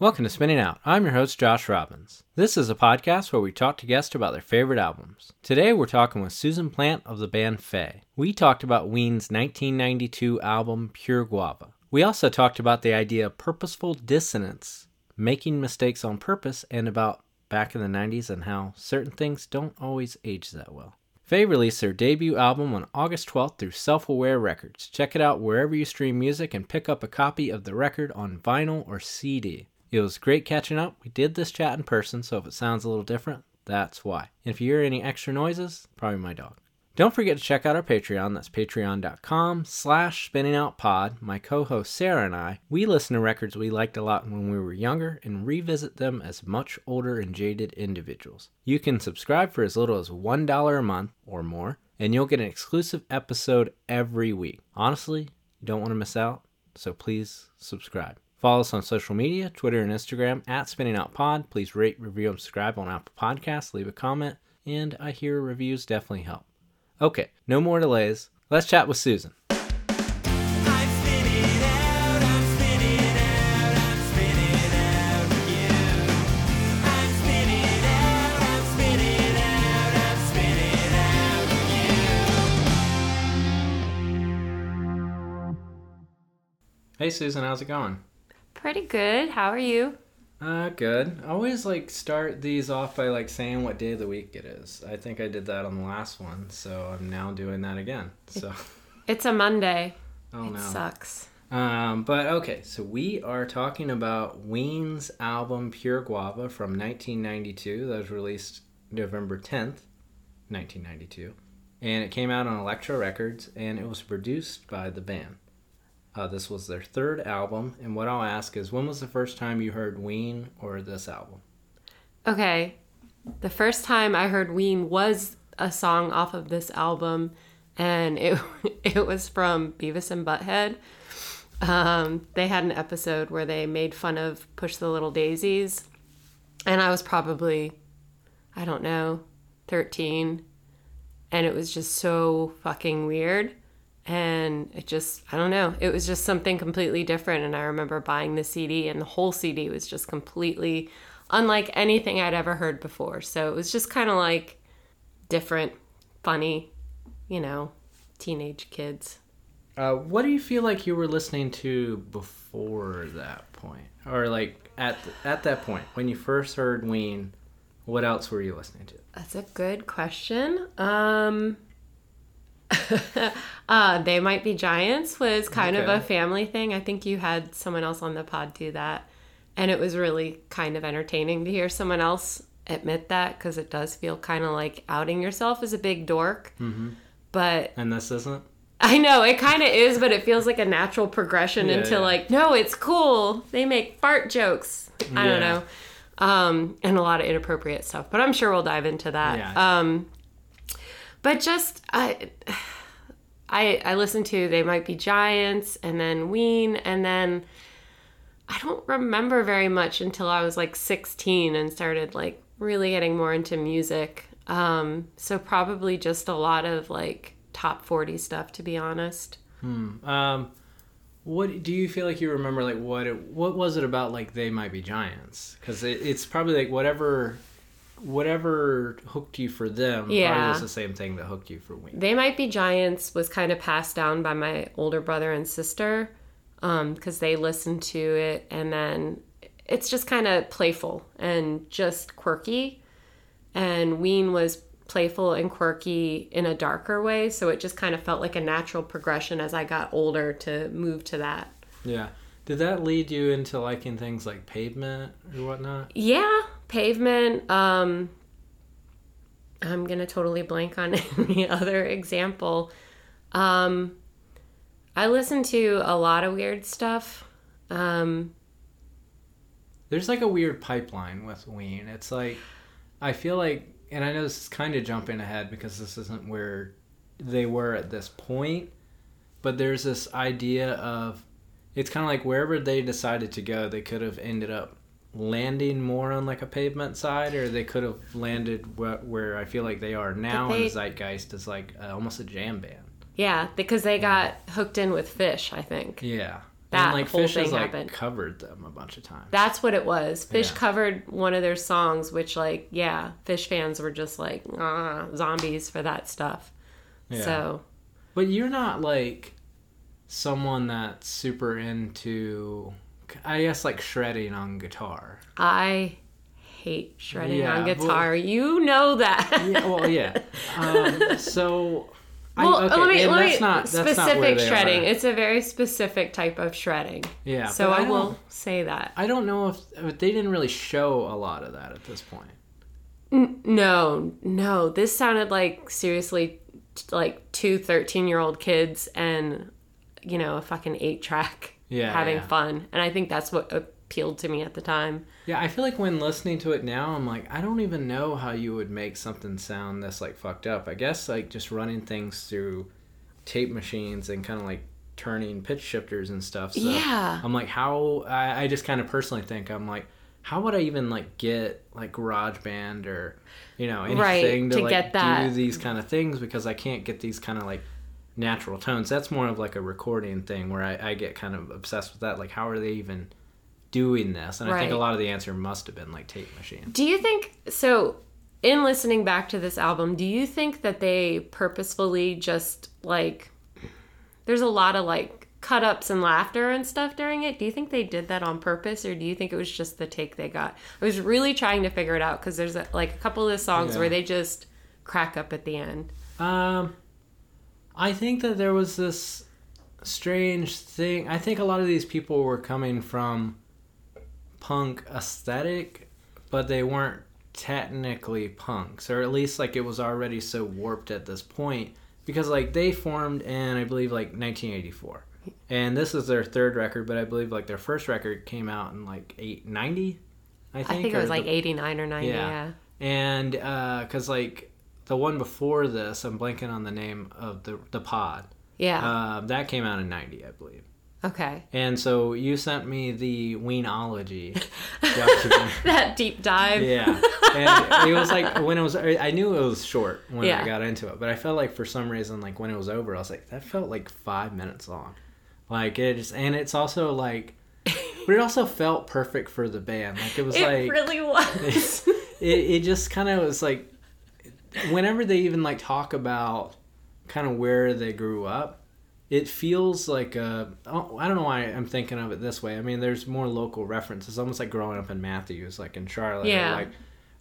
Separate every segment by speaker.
Speaker 1: Welcome to Spinning Out. I'm your host, Josh Robbins. This is a podcast where we talk to guests about their favorite albums. Today we're talking with Susan Plant of the band Faye. We talked about Ween's 1992 album Pure Guava. We also talked about the idea of purposeful dissonance, making mistakes on purpose, and about back in the 90s and how certain things don't always age that well. Faye released their debut album on August 12th through Self Aware Records. Check it out wherever you stream music and pick up a copy of the record on vinyl or CD. It was great catching up. We did this chat in person, so if it sounds a little different, that's why. And if you hear any extra noises, probably my dog. Don't forget to check out our Patreon. That's patreon.com slash spinningoutpod. My co-host Sarah and I, we listen to records we liked a lot when we were younger and revisit them as much older and jaded individuals. You can subscribe for as little as $1 a month or more, and you'll get an exclusive episode every week. Honestly, you don't want to miss out, so please subscribe. Follow us on social media, Twitter and Instagram at Spinning Out Pod. Please rate, review, and subscribe on Apple Podcasts. Leave a comment, and I hear reviews definitely help. Okay, no more delays. Let's chat with Susan. Hey Susan, how's it going?
Speaker 2: Pretty good. How are you?
Speaker 1: Uh, good. I always like start these off by like saying what day of the week it is. I think I did that on the last one, so I'm now doing that again. So,
Speaker 2: It's a Monday.
Speaker 1: oh
Speaker 2: it
Speaker 1: no.
Speaker 2: sucks.
Speaker 1: Um, but okay, so we are talking about Ween's album Pure Guava from 1992 that was released November 10th, 1992. And it came out on Elektra Records and it was produced by the band. Uh, this was their third album, and what I'll ask is when was the first time you heard Ween or this album?
Speaker 2: Okay. The first time I heard Ween was a song off of this album, and it it was from Beavis and Butthead. Um, they had an episode where they made fun of Push the Little Daisies, and I was probably, I don't know, thirteen, and it was just so fucking weird. And it just i don't know it was just something completely different and i remember buying the cd and the whole cd was just completely unlike anything i'd ever heard before so it was just kind of like different funny you know teenage kids
Speaker 1: Uh, what do you feel like you were listening to before that point, or like at at that point when you first heard Ween? What else were you listening to?
Speaker 2: that's a good question um uh they might be giants was kind of a family thing. I think you had someone else on the pod do that. And it was really kind of entertaining to hear someone else admit that because it does feel kind of like outing yourself as a big dork.
Speaker 1: Mm-hmm.
Speaker 2: but
Speaker 1: And this isn't.
Speaker 2: i know it kind of is but it feels like a natural progression
Speaker 1: Yeah,
Speaker 2: into
Speaker 1: yeah.
Speaker 2: like no it's cool. They make fart jokes. I don't know. Um and a lot of inappropriate stuff but i'm sure we'll dive into that.
Speaker 1: Yeah.
Speaker 2: um but just I, I I listened to They Might Be Giants and then Ween and then I don't remember very much until I was like 16 and started like really getting more into music. Um, so probably just a lot of like top 40 stuff to be honest.
Speaker 1: Um, what do you feel like you remember? Like what? It, what was it about? Like they might be giants because it, it's probably like whatever, whatever hooked you for them. probably
Speaker 2: Yeah.
Speaker 1: was the same thing that hooked you for Ween.
Speaker 2: They Might Be Giants was kind of passed down by my older brother and sister um, because they listened to it, and then it's just kind of playful and just quirky. And Ween was playful and quirky in a darker way, so it just kind of felt like a natural progression as I got older to move to that.
Speaker 1: Yeah. Did that lead you into liking things like Pavement or whatnot?
Speaker 2: Yeah, pavement. Um, I'm gonna totally blank on any other example. Um, I listen to a lot of weird stuff. Um,
Speaker 1: There's like a weird pipeline with Ween. It's like I feel like, and I know this is kind of jumping ahead because this isn't where they were at this point, but there's this idea of it's kind of like wherever they decided to go, they could have ended up landing more on like a pavement side, or they could have landed wh- where I feel like they are now in
Speaker 2: they-
Speaker 1: the zeitgeist is like uh, almost a jam band.
Speaker 2: yeah, because they got hooked in with Phish, I think.
Speaker 1: Yeah.
Speaker 2: that
Speaker 1: and like
Speaker 2: whole
Speaker 1: Phish
Speaker 2: thing
Speaker 1: has like
Speaker 2: happened.
Speaker 1: covered them a bunch of times.
Speaker 2: That's what it was. Phish
Speaker 1: Yeah.
Speaker 2: covered one of their songs, which, like, yeah, Phish fans were just like, ah, zombies for that stuff.
Speaker 1: Yeah.
Speaker 2: So,
Speaker 1: But you're not like someone that's super into, I guess, like shredding on guitar.
Speaker 2: I hate shredding
Speaker 1: Yeah,
Speaker 2: on
Speaker 1: well-
Speaker 2: guitar. you know that.
Speaker 1: Yeah, well, yeah. Um, so,
Speaker 2: well,
Speaker 1: I, okay,
Speaker 2: let me,
Speaker 1: and
Speaker 2: let
Speaker 1: that's
Speaker 2: me
Speaker 1: not
Speaker 2: specific
Speaker 1: not where they
Speaker 2: shredding.
Speaker 1: Are.
Speaker 2: It's a very specific type of shredding.
Speaker 1: Yeah,
Speaker 2: so I,
Speaker 1: I
Speaker 2: will say that.
Speaker 1: I don't know if if they didn't really show a lot of that at this point.
Speaker 2: No, no. This sounded like seriously like two 13 year old kids and, you know, a fucking eight track
Speaker 1: Yeah,
Speaker 2: having
Speaker 1: yeah.
Speaker 2: fun. And I think that's what appealed to me at the time.
Speaker 1: Yeah, I feel like when listening to it now, I'm like, I don't even know how you would make something sound this like fucked up. I guess like just running things through tape machines and kind of like turning pitch shifters and stuff. So
Speaker 2: Yeah.
Speaker 1: I'm like, how? I, I just kind of personally think I'm like, how would I even like get like GarageBand or you know anything
Speaker 2: Right,
Speaker 1: to,
Speaker 2: to
Speaker 1: like do these kind of things because I can't get these kind of like natural tones. That's more of like a recording thing where I, I get kind of obsessed with that. Like, how are they even doing this? And I think a lot of the answer must have been like tape machine.
Speaker 2: Do you think so? In listening back to this album, do you think that they purposefully just like there's a lot of like cut ups and laughter and stuff during it? Do you think they did that on purpose or do you think it was just the take they got? I was really trying to figure it out because there's a, like a couple of the songs
Speaker 1: Yeah.
Speaker 2: where they just crack up at the end.
Speaker 1: Um, I think that there was this strange thing. I think a lot of these people were coming from punk aesthetic, but they weren't technically punks, or at least like it was already so warped at this point because like they formed in I believe like 1984. And this is their third record, but I believe like their first record came out in like 890. I think,
Speaker 2: I think it was
Speaker 1: the-
Speaker 2: like 89 or 90,
Speaker 1: Yeah.
Speaker 2: yeah.
Speaker 1: and uh, because like the one before this, I'm blanking on the name of the the pod.
Speaker 2: Yeah.
Speaker 1: Uh, that came out in '90, I believe.
Speaker 2: okay.
Speaker 1: And so you sent me the Weenology.
Speaker 2: That deep dive.
Speaker 1: yeah, and it was like when it was. I knew it was short when
Speaker 2: Yeah.
Speaker 1: I got into it, but I felt like for some reason, like when it was over, I was like, that felt like five minutes long. Like it just, and it's also like, but it also felt perfect for the band. Like it was
Speaker 2: It
Speaker 1: like
Speaker 2: really was.
Speaker 1: it, it just kind of was like whenever they even like talk about kind of where they grew up it feels like a oh, i don't know why i'm thinking of it this way i mean there's more local references almost like growing up in matthews like in charlotte
Speaker 2: Yeah.
Speaker 1: like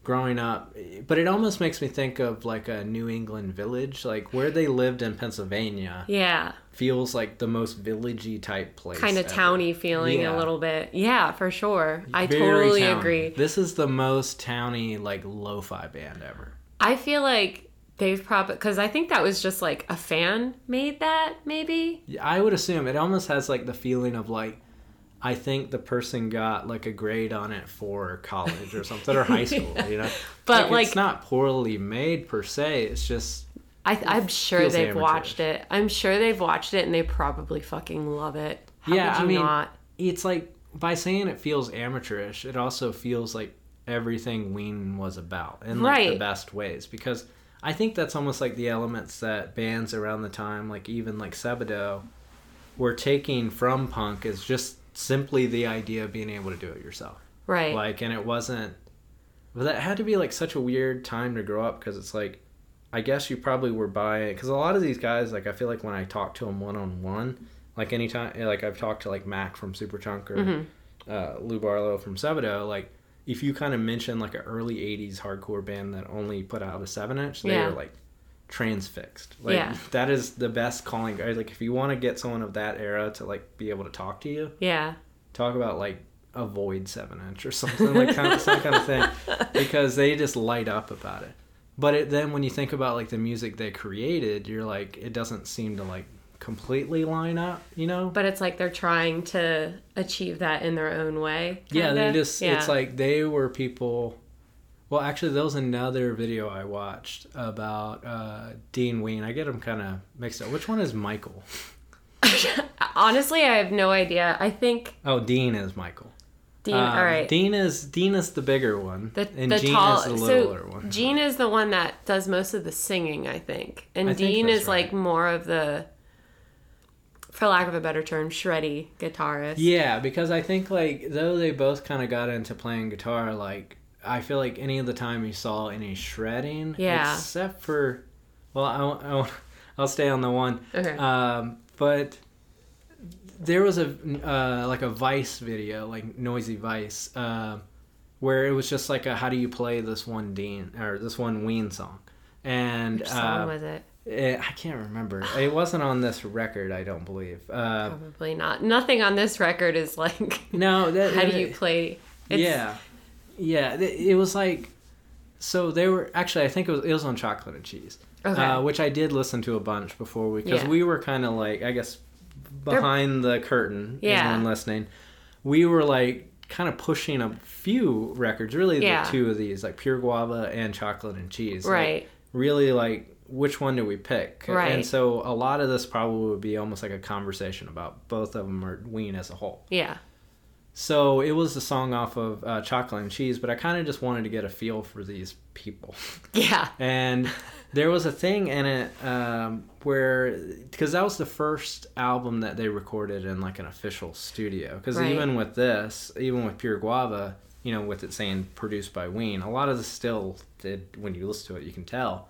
Speaker 1: growing up but it almost makes me think of like a new england village like where they lived in pennsylvania
Speaker 2: yeah.
Speaker 1: feels like the most villagey type place
Speaker 2: kind of towny feeling
Speaker 1: Yeah.
Speaker 2: a little bit. Yeah, for sure. I
Speaker 1: Very
Speaker 2: totally
Speaker 1: towny.
Speaker 2: agree.
Speaker 1: this is the most towny like lo-fi band ever
Speaker 2: I feel like they've probably because I think that was just like a fan made that maybe.
Speaker 1: Yeah, I would assume it almost has like the feeling of like I think the person got like a grade on it for college or something or high school, you know.
Speaker 2: But,
Speaker 1: it's
Speaker 2: like- it's
Speaker 1: not poorly made per se. It's just
Speaker 2: I, I'm sure they've
Speaker 1: amateurish.
Speaker 2: watched it. I'm sure they've watched it and they probably fucking love it. How
Speaker 1: yeah. I mean,
Speaker 2: not?
Speaker 1: it's like by saying it feels amateurish, it also feels like everything Ween was about in like the best ways because I think that's almost like the elements that bands around the time, like even like Sebadoh, were taking from punk is just simply the idea of being able to do it yourself.
Speaker 2: Right.
Speaker 1: Like, and it wasn't. But that had to be like such a weird time to grow up because it's like, I guess you probably were buying because a lot of these guys, like, I feel like when I talk to them one on one, like anytime, like I've talked to like Mac from Superchunk or
Speaker 2: Mm-hmm.
Speaker 1: uh, Lou Barlow from Sebadoh, like if you kind of mention like an early '80s hardcore band that only put out a seven inch, they
Speaker 2: Yeah.
Speaker 1: are like transfixed. Like
Speaker 2: Yeah.
Speaker 1: that is the best calling. Like if you want to get someone of that era to like be able to talk to you,
Speaker 2: yeah.
Speaker 1: talk about like avoid seven inch or something like kind of some kind of thing because they just light up about it but it, then when you think about like the music they created you're like it doesn't seem to like completely line up you know
Speaker 2: But it's like they're trying to achieve that in their own way.
Speaker 1: yeah they just
Speaker 2: Yeah.
Speaker 1: it's like they were people well actually there was another video i watched about uh dean ween i get them kind of mixed up which one is michael
Speaker 2: honestly, I have no idea. I think
Speaker 1: oh dean is michael
Speaker 2: Dean.
Speaker 1: Um,
Speaker 2: all right.
Speaker 1: Dean is Dean is the bigger one,
Speaker 2: the,
Speaker 1: and
Speaker 2: the
Speaker 1: Gene
Speaker 2: tall
Speaker 1: is the
Speaker 2: so
Speaker 1: littler one.
Speaker 2: Gene is the one that does most of the singing, I think, and
Speaker 1: I
Speaker 2: Dean
Speaker 1: that's
Speaker 2: is like more of the for lack of a better term, shreddy guitarist.
Speaker 1: Yeah, because I think like though they both kind of got into playing guitar, like I feel like any of the time you saw any shredding,
Speaker 2: Yeah.
Speaker 1: except for, well, I, won't- I, won't- I'll stay on the one,
Speaker 2: Okay.
Speaker 1: um, but there was a uh, like a Vice video, like Noisy Vice, uh, where it was just like a how do you play this one Dean or this one Ween song, and
Speaker 2: Which song
Speaker 1: uh,
Speaker 2: was it?
Speaker 1: It, I can't remember. It wasn't on this record, I don't believe. Uh,
Speaker 2: Probably not. Nothing on this record is like
Speaker 1: no, that,
Speaker 2: how do you play. It's,
Speaker 1: yeah, yeah. It, it was like so they were actually. I think it was it was on chocolate and cheese,
Speaker 2: Okay.
Speaker 1: uh, which I did listen to a bunch before we because
Speaker 2: Yeah.
Speaker 1: we were kind of like I guess behind the curtain.
Speaker 2: Yeah.
Speaker 1: Anyone listening, we were like kind of pushing a few records. Really,
Speaker 2: Yeah.
Speaker 1: the two of these like pure guava and chocolate and cheese. like,
Speaker 2: Right.
Speaker 1: really like which one do we pick?
Speaker 2: Right.
Speaker 1: And so a lot of this probably would be almost like a conversation about both of them or Ween as a whole.
Speaker 2: Yeah.
Speaker 1: So it was a song off of uh, Chocolate and Cheese, but I kind of just wanted to get a feel for these people.
Speaker 2: Yeah.
Speaker 1: And there was a thing in it um, where, because that was the first album that they recorded in like an official studio. Because
Speaker 2: Right.
Speaker 1: even with this, even with Pure Guava, you know, with it saying produced by Ween, a lot of the still did, when you listen to it, you can tell,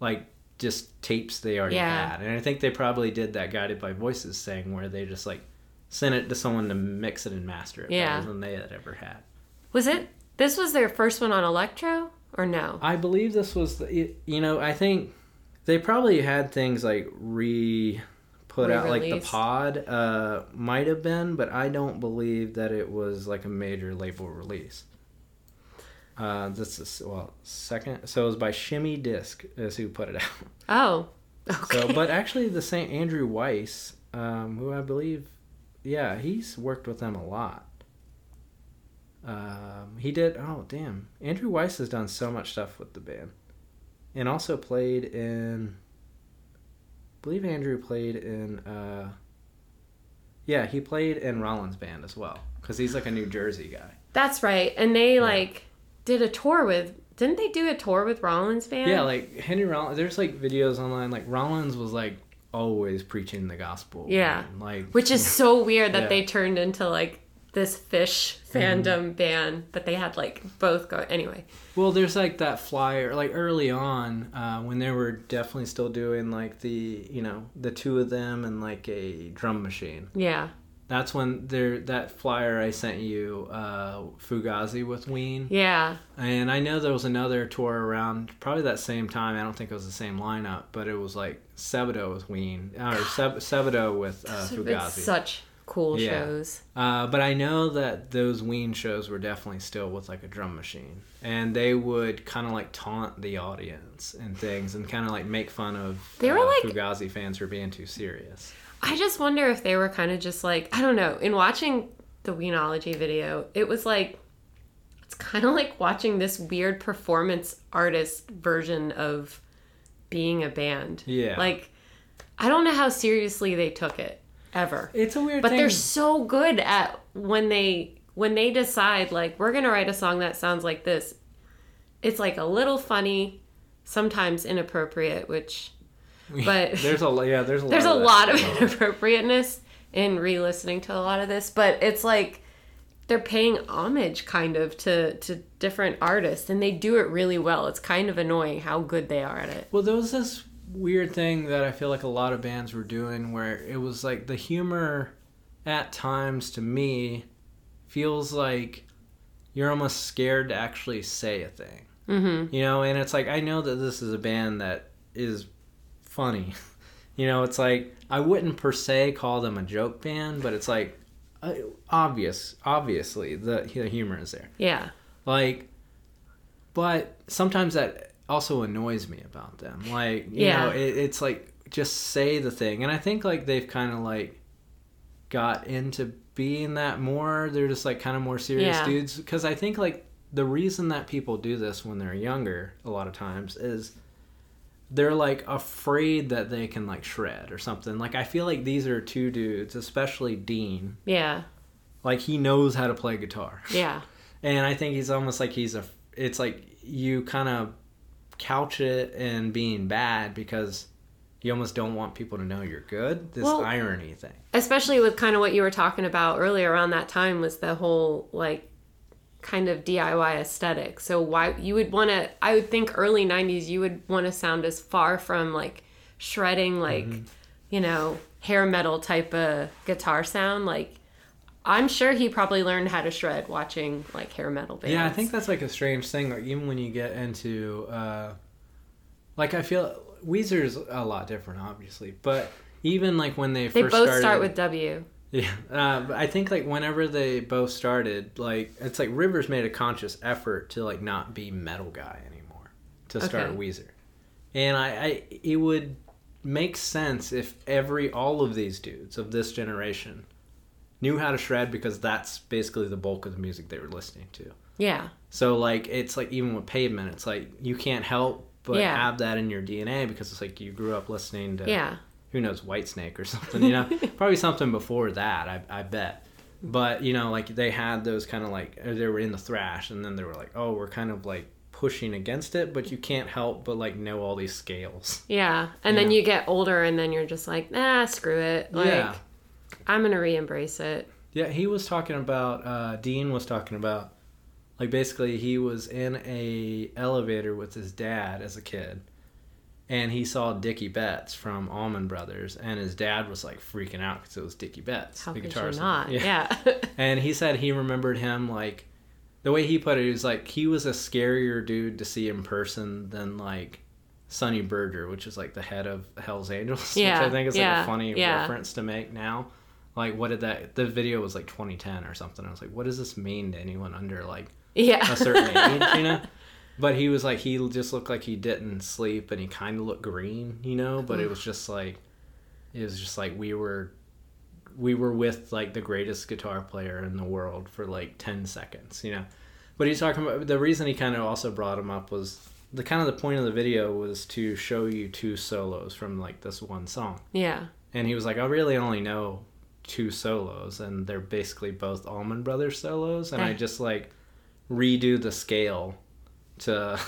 Speaker 1: like just tapes they already
Speaker 2: Yeah.
Speaker 1: had. And I think they probably did that guided by voices thing where they just like sent it to someone to mix it and master it
Speaker 2: Yeah.
Speaker 1: better than they had ever had.
Speaker 2: Was it? This was their first one on Elektra or no?
Speaker 1: I believe this was the, you know, I think they probably had things like re put out like the pod uh might have been, but I don't believe that it was like a major label release. Uh this is well second so it was by Shimmy Disc is who put it out.
Speaker 2: Oh. Okay.
Speaker 1: So but actually the St. Andrew Weiss, um, who I believe yeah, he's worked with them a lot. Um, he did. Oh, damn! Andrew Weiss has done so much stuff with the band, and also played in. I believe Andrew played in. Uh, yeah, he played in Rollins' band as well, because he's like a New Jersey guy.
Speaker 2: That's right. And they like did a tour with. Didn't they do a tour with Rollins band?
Speaker 1: Yeah, like Henry Rollins. There's like videos online. Like Rollins was like always preaching the gospel.
Speaker 2: Yeah.
Speaker 1: man. Like
Speaker 2: Which is so weird that
Speaker 1: Yeah.
Speaker 2: they turned into like this Phish fandom band, but they had like both go anyway.
Speaker 1: Well, there's like that flyer, like early on, uh, when they were definitely still doing like the, you know, the two of them and like a drum machine.
Speaker 2: Yeah.
Speaker 1: That's when there that flyer I sent you, uh, Fugazi with Ween,
Speaker 2: Yeah.
Speaker 1: and I know there was another tour around probably that same time. I don't think it was the same lineup, but it was like Sebadoh with Ween or Seb- Sebadoh with uh, Fugazi.
Speaker 2: such cool
Speaker 1: Yeah.
Speaker 2: shows.
Speaker 1: Uh, but I know that those Ween shows were definitely still with like a drum machine, and they would kind of like taunt the audience and things, and kind of like make fun of
Speaker 2: They were
Speaker 1: uh,
Speaker 2: like-
Speaker 1: Fugazi fans for being too serious.
Speaker 2: I just wonder if they were kind of just like I don't know. In watching the Weenology video, it was like it's kind of like watching this weird performance artist version of being a band.
Speaker 1: Yeah.
Speaker 2: Like I don't know how seriously they took it ever.
Speaker 1: It's a weird
Speaker 2: But
Speaker 1: thing.
Speaker 2: they're so good at when they when they decide like we're gonna write a song that sounds like this. It's like a little funny, sometimes inappropriate, which but
Speaker 1: there's a yeah, there's a
Speaker 2: there's a
Speaker 1: lot of that.
Speaker 2: lot of inappropriateness in re-listening to a lot of this but it's like they're paying homage kind of to to different artists and they do it really well it's kind of annoying how good they are at it
Speaker 1: Well, there was this weird thing that I feel like a lot of bands were doing where it was like the humor at times to me feels like you're almost scared to actually say a thing.
Speaker 2: mm-hmm
Speaker 1: You know, and it's like I know that this is a band that is funny. You know, it's like I wouldn't per se call them a joke band, but it's like uh, obvious, obviously the the humor is there.
Speaker 2: yeah
Speaker 1: Like, but sometimes that also annoys me about them. Like, you
Speaker 2: Yeah.
Speaker 1: know, it, it's like just say the thing, and I think like they've kind of like got into being that more. They're just like kind of more serious
Speaker 2: Yeah.
Speaker 1: dudes because I think like the reason that people do this when they're younger a lot of times is they're like afraid that they can like shred or something. Like I feel like these are two dudes, especially Dean.
Speaker 2: yeah
Speaker 1: Like he knows how to play guitar.
Speaker 2: yeah
Speaker 1: And I think he's almost like he's a. It's like you kind of couch it in being bad because you almost don't want people to know you're good. This
Speaker 2: Well-
Speaker 1: irony thing.
Speaker 2: especially with kind of what you were talking about earlier around that time was the whole like kind of DIY aesthetic. So why you would want to I would think early 90s you would want to sound as far from like shredding like you know hair metal type of guitar sound like I'm sure he probably learned how to shred watching like hair metal bands.
Speaker 1: Yeah, I think that's like a strange thing. Like even when you get into, uh, like I feel Weezer's a lot different, obviously, but even like when they
Speaker 2: they
Speaker 1: first
Speaker 2: both
Speaker 1: started,
Speaker 2: start with W.
Speaker 1: yeah. Uh, but I think like whenever they both started, like it's like Rivers made a conscious effort to like not be metal guy anymore to start
Speaker 2: Okay.
Speaker 1: Weezer, and I, I it would make sense if every all of these dudes of this generation knew how to shred because that's basically the bulk of the music they were listening to.
Speaker 2: Yeah.
Speaker 1: So like it's like even with pavement, it's like you can't help but
Speaker 2: Yeah.
Speaker 1: have that in your DNA because it's like you grew up listening to
Speaker 2: Yeah.
Speaker 1: Who knows Whitesnake or something, you know, probably something before that, I, I bet. But you know, like they had those kind of like uh, they were in the thrash, and then they were like, oh, we're kind of like pushing against it, but you can't help but like know all these scales.
Speaker 2: Yeah. And then
Speaker 1: Yeah.
Speaker 2: you get older and then you're just like, "Nah, screw it." Like
Speaker 1: yeah,
Speaker 2: I'm to re-embrace it.
Speaker 1: yeah. He was talking about uh, Dean was talking about like basically he was in a elevator with his dad as a kid and he saw Dickey Betts from Allman Brothers and his dad was like freaking out because it was Dickey Betts
Speaker 2: How
Speaker 1: the guitarist.
Speaker 2: not? Yeah.
Speaker 1: and he said he remembered him like the way he put it he was like he was a scarier dude to see in person than like Sonny Barger which is like the head of Hell's Angels
Speaker 2: Yeah,
Speaker 1: which I think is like
Speaker 2: yeah,
Speaker 1: a funny
Speaker 2: yeah.
Speaker 1: reference to make now like what did that the video was like 2010 or something I was like what does this mean to anyone under like
Speaker 2: yeah.
Speaker 1: a certain age, you know. But he was like he just looked like he didn't sleep, and he kind of looked green, you know. But it was just like it was just like we were we were with like the greatest guitar player in the world for like ten seconds, you know. But he's talking about the reason he kind of also brought him up was the kind of the point of the video was to show you two solos from like this one song,
Speaker 2: yeah.
Speaker 1: and he was like, I really only know two solos, and they're basically both Allman Brothers solos, and I
Speaker 2: Eh.
Speaker 1: just like redo the scale to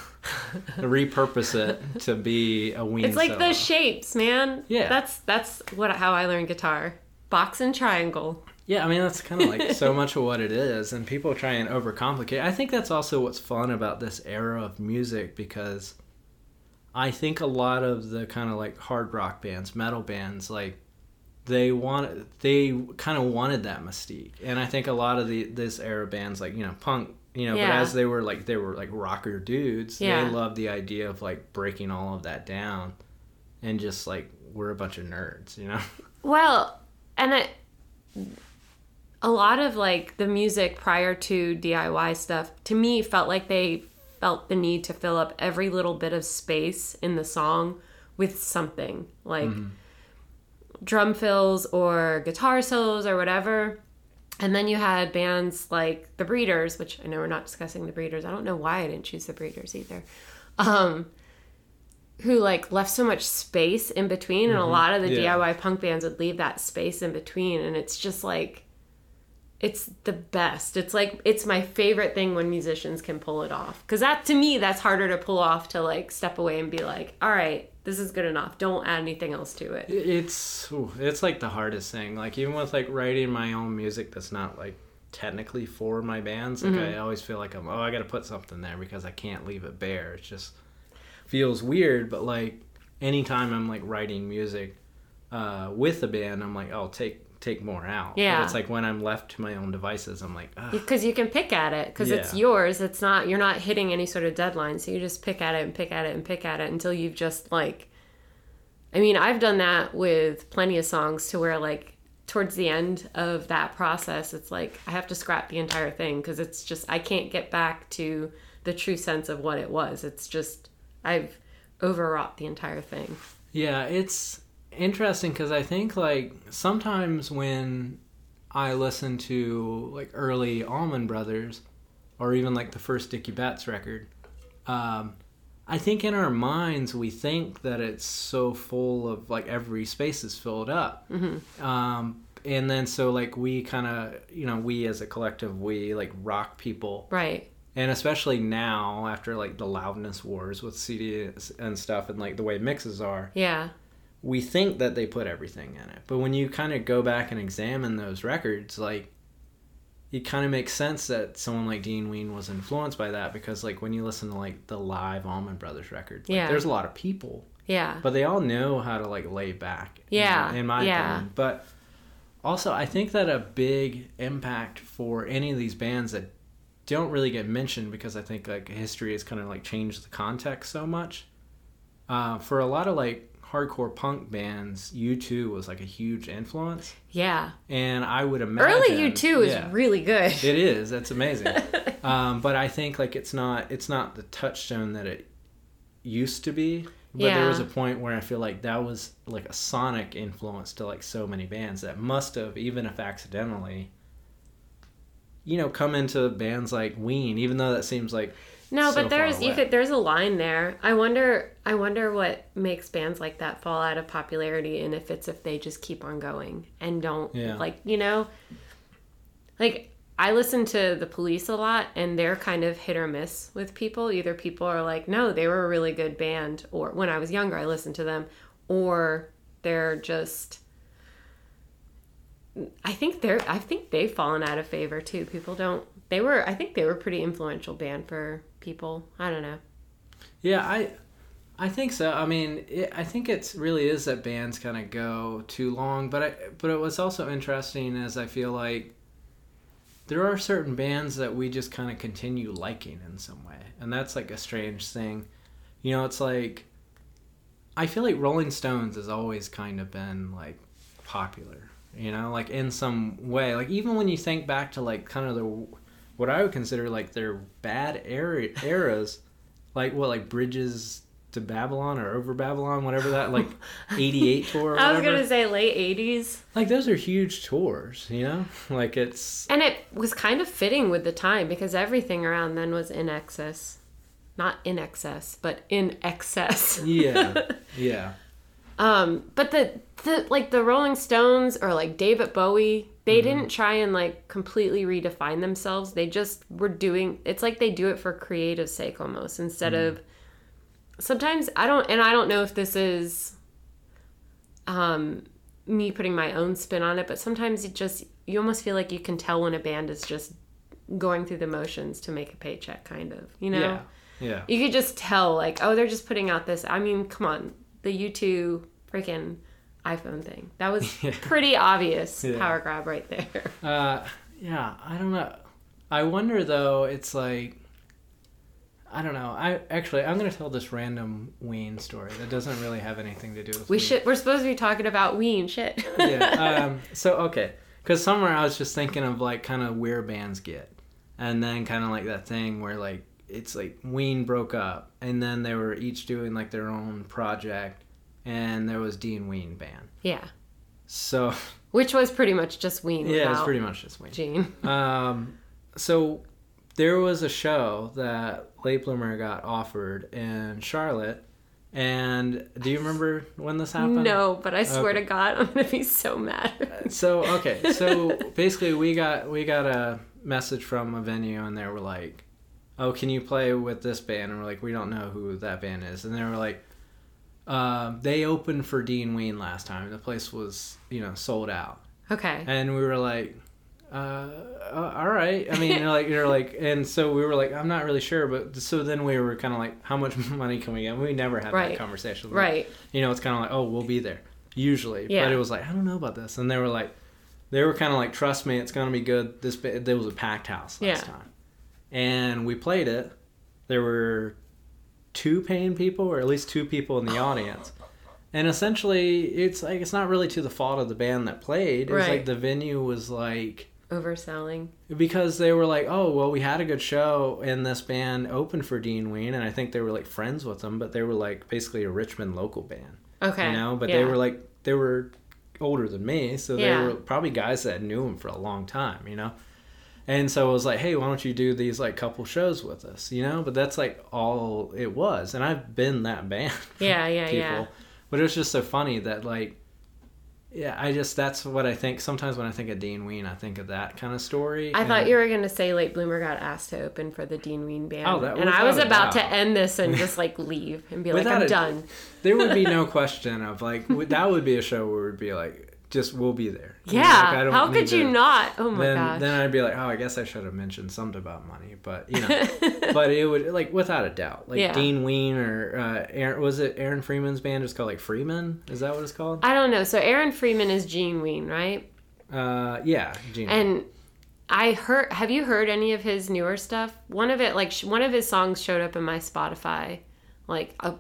Speaker 1: repurpose it to be a Ween
Speaker 2: It's like
Speaker 1: solo.
Speaker 2: the shapes, man.
Speaker 1: Yeah.
Speaker 2: That's that's what how I learned guitar. Box and triangle.
Speaker 1: Yeah, I mean that's kind of like so much of what it is, and people try and overcomplicate. I think that's also what's fun about this era of music because I think a lot of the kind of like hard rock bands, metal bands, like they want they kind of wanted that mystique, and I think a lot of the this era bands, like you know punk, you know, but as they were like they were like rocker dudes,
Speaker 2: Yeah.
Speaker 1: they loved the idea of like breaking all of that down, and just like we're a bunch of nerds, you know.
Speaker 2: Well, and it, a lot of like the music prior to DIY stuff to me felt like they felt the need to fill up every little bit of space in the song with something like mm-hmm. drum fills or guitar solos or whatever. And then you had bands like the Breeders, which I know we're not discussing the Breeders. I don't know why I didn't choose the Breeders either. Um, who like left so much space in between, and a lot of the
Speaker 1: Yeah.
Speaker 2: DIY punk bands would leave that space in between, and it's just like it's the best. It's like it's my favorite thing when musicians can pull it off. Cuz that to me that's harder to pull off to like step away and be like, "All right, this is good enough. Don't add anything else to it."
Speaker 1: It's ooh, it's like the hardest thing. Like even with like writing my own music that's not like technically for my bands, like I always feel like I'm oh I got to put something there because I can't leave it bare. It just feels weird, but like anytime I'm like writing music uh, with a band, I'm like oh take take more out. But
Speaker 2: Yeah.
Speaker 1: it's like when I'm left to my own devices, I'm like
Speaker 2: because you can pick at it because it's yours. It's not you're not hitting any sort of deadline so you just pick at it and pick at it and pick at it until you've just like i mean i've done that with plenty of songs to where like towards the end of that process it's like i have to scrap the entire thing because it's just i can't get back to the true sense of what it was. It's just i've overwrought the entire thing.
Speaker 1: Yeah, it's interesting because I think like sometimes when I listen to like early Allman Brothers or even like the first Dickey Betts record, um, I think in our minds we think that it's so full of like every space is filled up. Um, and then so like we kind of you know we as a collective we like rock people.
Speaker 2: Right.
Speaker 1: And especially now after like the loudness wars with CDs and stuff and like the way mixes are.
Speaker 2: Yeah
Speaker 1: we think that they put everything in it. But when you kind of go back and examine those records, like it kind of makes sense that someone like Dean Ween was influenced by that because like when you listen to like the live Allman Brothers records, like,
Speaker 2: Yeah.
Speaker 1: there's a lot of people,
Speaker 2: Yeah.
Speaker 1: but they all know how to like lay back.
Speaker 2: Yeah,
Speaker 1: know, in my
Speaker 2: yeah.
Speaker 1: opinion. But also, I think that a big impact for any of these bands that don't really get mentioned because I think like history has kind of like changed the context so much. Uh, for a lot of like hardcore punk bands, U2 was like a huge influence,
Speaker 2: Yeah.
Speaker 1: and I would imagine
Speaker 2: Early U two is really good.
Speaker 1: It is. That's amazing. um, but I think like it's not it's not the touchstone that it used to be. But there was a point where I feel like that was like a sonic influence to like so many bands that must have, even if accidentally, you know, come into bands like Ween, even though that seems like
Speaker 2: No,
Speaker 1: so
Speaker 2: but there's you could there's a line there. I wonder I wonder what makes bands like that fall out of popularity and if it's if they just keep on going and don't
Speaker 1: Yeah.
Speaker 2: like, you know, like I listen to the police a lot and they're kind of hit or miss with people. Either people are like, "No, they were a really good band," or when I was younger I listened to them, or they're just I think they're I think they've fallen out of favor too. People don't they were I think they were a pretty influential band for people. I don't know.
Speaker 1: Yeah, I I think so. I mean, it, I think it's really is that bands kind of go too long, but I but it was also interesting as I feel like there are certain bands that we just kind of continue liking in some way, and that's like a strange thing. You know, it's like I feel like Rolling Stones has always kind of been like popular. You know, like in some way, like even when you think back to like kind of the what I would consider like their bad era, eras, like what like Bridges to Babylon or Over Babylon, whatever that like '88 tour. Or
Speaker 2: I was gonna say late eighties,
Speaker 1: like those are huge tours, you know. Like it's
Speaker 2: and it was kind of fitting with the time because everything around then was in excess, not in excess, but in excess.
Speaker 1: yeah, yeah,
Speaker 2: Um, but the the like the Rolling Stones or like David Bowie, they
Speaker 1: Mm-hmm.
Speaker 2: didn't try and like completely redefine themselves. They just were doing. It's like they do it for creative sake almost instead
Speaker 1: Mm.
Speaker 2: of. Sometimes I don't, and I don't know if this is. Um, me putting my own spin on it, but sometimes it just you almost feel like you can tell when a band is just going through the motions to make a paycheck, kind of. You know
Speaker 1: yeah, yeah.
Speaker 2: you could just tell like oh they're just putting out this i mean come on the u2 freaking iphone thing that was
Speaker 1: Yeah.
Speaker 2: pretty obvious
Speaker 1: Yeah.
Speaker 2: power grab right there
Speaker 1: Uh, yeah, I don't know. I wonder though. It's like I don't know. I actually I'm gonna tell this random Ween story that doesn't really have anything to do with.
Speaker 2: we
Speaker 1: Ween.
Speaker 2: should we're supposed to be talking about ween shit
Speaker 1: yeah. Um, so okay, because somewhere I was just thinking of like kind of where bands get, and then kind of like that thing where like it's like Ween broke up, and then they were each doing like their own project, and there was Dean Ween band.
Speaker 2: yeah
Speaker 1: So
Speaker 2: which was pretty much just ween
Speaker 1: yeah, it
Speaker 2: was
Speaker 1: pretty much just Ween.
Speaker 2: gene
Speaker 1: Um, so there was a show that Late Bloomer got offered in Charlotte, and do you remember when this happened?
Speaker 2: no but i swear
Speaker 1: Okay.
Speaker 2: to god i'm gonna be so mad
Speaker 1: So okay, so basically we got we got a message from a venue, and they were like, "Oh, can you play with this band?" And we're like, "We don't know who that band is," and they were like. Um, they opened for Dean Ween last time. The place was, you know, sold out.
Speaker 2: okay
Speaker 1: and we were like uh, uh all right i mean you're like you're like and so we were like i'm not really sure but so then we were kind of like how much money can we get we never had
Speaker 2: Right.
Speaker 1: that conversation
Speaker 2: right
Speaker 1: you know it's kind of like oh we'll be there usually
Speaker 2: Yeah.
Speaker 1: but it was like i don't know about this and they were like they were kind of like trust me it's gonna be good this there was a packed house last
Speaker 2: Yeah.
Speaker 1: time and we played it there were two paying people or at least two people in the audience and essentially it's like it's not really to the fault of the band that played it's
Speaker 2: Right.
Speaker 1: like the venue was like
Speaker 2: overselling
Speaker 1: because they were like oh well we had a good show and this band opened for dean ween and i think they were like friends with them but they were like basically a richmond local band
Speaker 2: okay
Speaker 1: you know but
Speaker 2: yeah.
Speaker 1: they were like they were older than me so they
Speaker 2: Yeah.
Speaker 1: were probably guys that knew him for a long time you know and so it was like hey why don't you do these like couple shows with us you know but that's like all it was and i've been that band
Speaker 2: yeah yeah yeah
Speaker 1: but it was just so funny that like yeah, I just that's what I think. Sometimes when I think of Dean Ween, I think of that kind of story.
Speaker 2: I
Speaker 1: and-
Speaker 2: thought you were gonna say Late Bloomer got asked to open for the Dean Ween band,
Speaker 1: Oh, that-
Speaker 2: and I was about to end this and just like leave and be like, I'm
Speaker 1: a-
Speaker 2: done.
Speaker 1: there would be no question of like that would be a show where we'd be like, just we'll be there.
Speaker 2: Yeah,
Speaker 1: Like, I don't
Speaker 2: how could you
Speaker 1: to-
Speaker 2: not? Oh my
Speaker 1: then,
Speaker 2: gosh.
Speaker 1: then I'd be like, oh, I guess I should have mentioned something about money, but you know, but it would like without a doubt, like
Speaker 2: Yeah.
Speaker 1: Dean Ween or uh, Aaron, was it Aaron Freeman's band? It's called like Freeman. Is that what it's called?
Speaker 2: I don't know. So Aaron Freeman is Gene Ween, right?
Speaker 1: Uh, yeah, Gene.
Speaker 2: And I heard. Have you heard any of his newer stuff? One of it, like sh- one of his songs, showed up in my Spotify, like uh,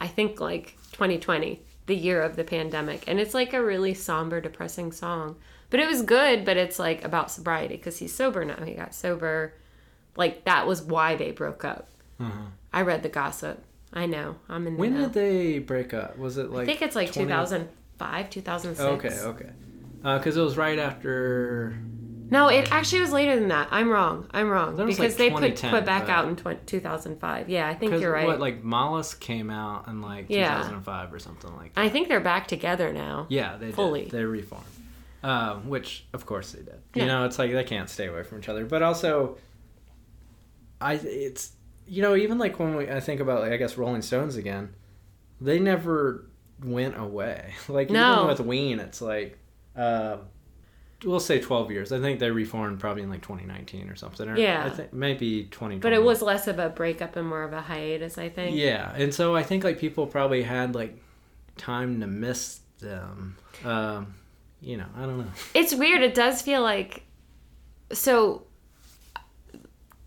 Speaker 2: I think like 2020, the year of the pandemic, and it's like a really somber, depressing song. But it was good. But it's like about sobriety because he's sober now. He got sober. Like that was why they broke up. Mm-hmm. I read the gossip. I know. I'm in.
Speaker 1: When
Speaker 2: know.
Speaker 1: did they break up? Was it like?
Speaker 2: I think it's like
Speaker 1: 20
Speaker 2: 2005, 2006.
Speaker 1: Okay, okay. Uh, because it was right after.
Speaker 2: No, it actually was later than that. I'm wrong. I'm wrong. Because
Speaker 1: like
Speaker 2: they put
Speaker 1: 2010,
Speaker 2: put back out in 20, 2005. Yeah, I think you're right.
Speaker 1: what like Mollusk came out in like
Speaker 2: Yeah.
Speaker 1: 2005 or something like that.
Speaker 2: I think they're back together now.
Speaker 1: Yeah, they
Speaker 2: Fully.
Speaker 1: did. They reformed, um, which of course they did.
Speaker 2: Yeah.
Speaker 1: You know, it's like they can't stay away from each other. But also, I it's you know even like when we I think about like I guess Rolling Stones again, they never went away. Like
Speaker 2: No.
Speaker 1: even with Ween, it's like. Uh, We'll say 12 years. I think they reformed probably in like 2019 or something. Or
Speaker 2: Yeah.
Speaker 1: I think maybe 20.
Speaker 2: But it was less of a breakup and more of a hiatus, I think.
Speaker 1: Yeah, and so I think like people probably had like time to miss them. Um, you know, I don't know.
Speaker 2: It's weird. It does feel like so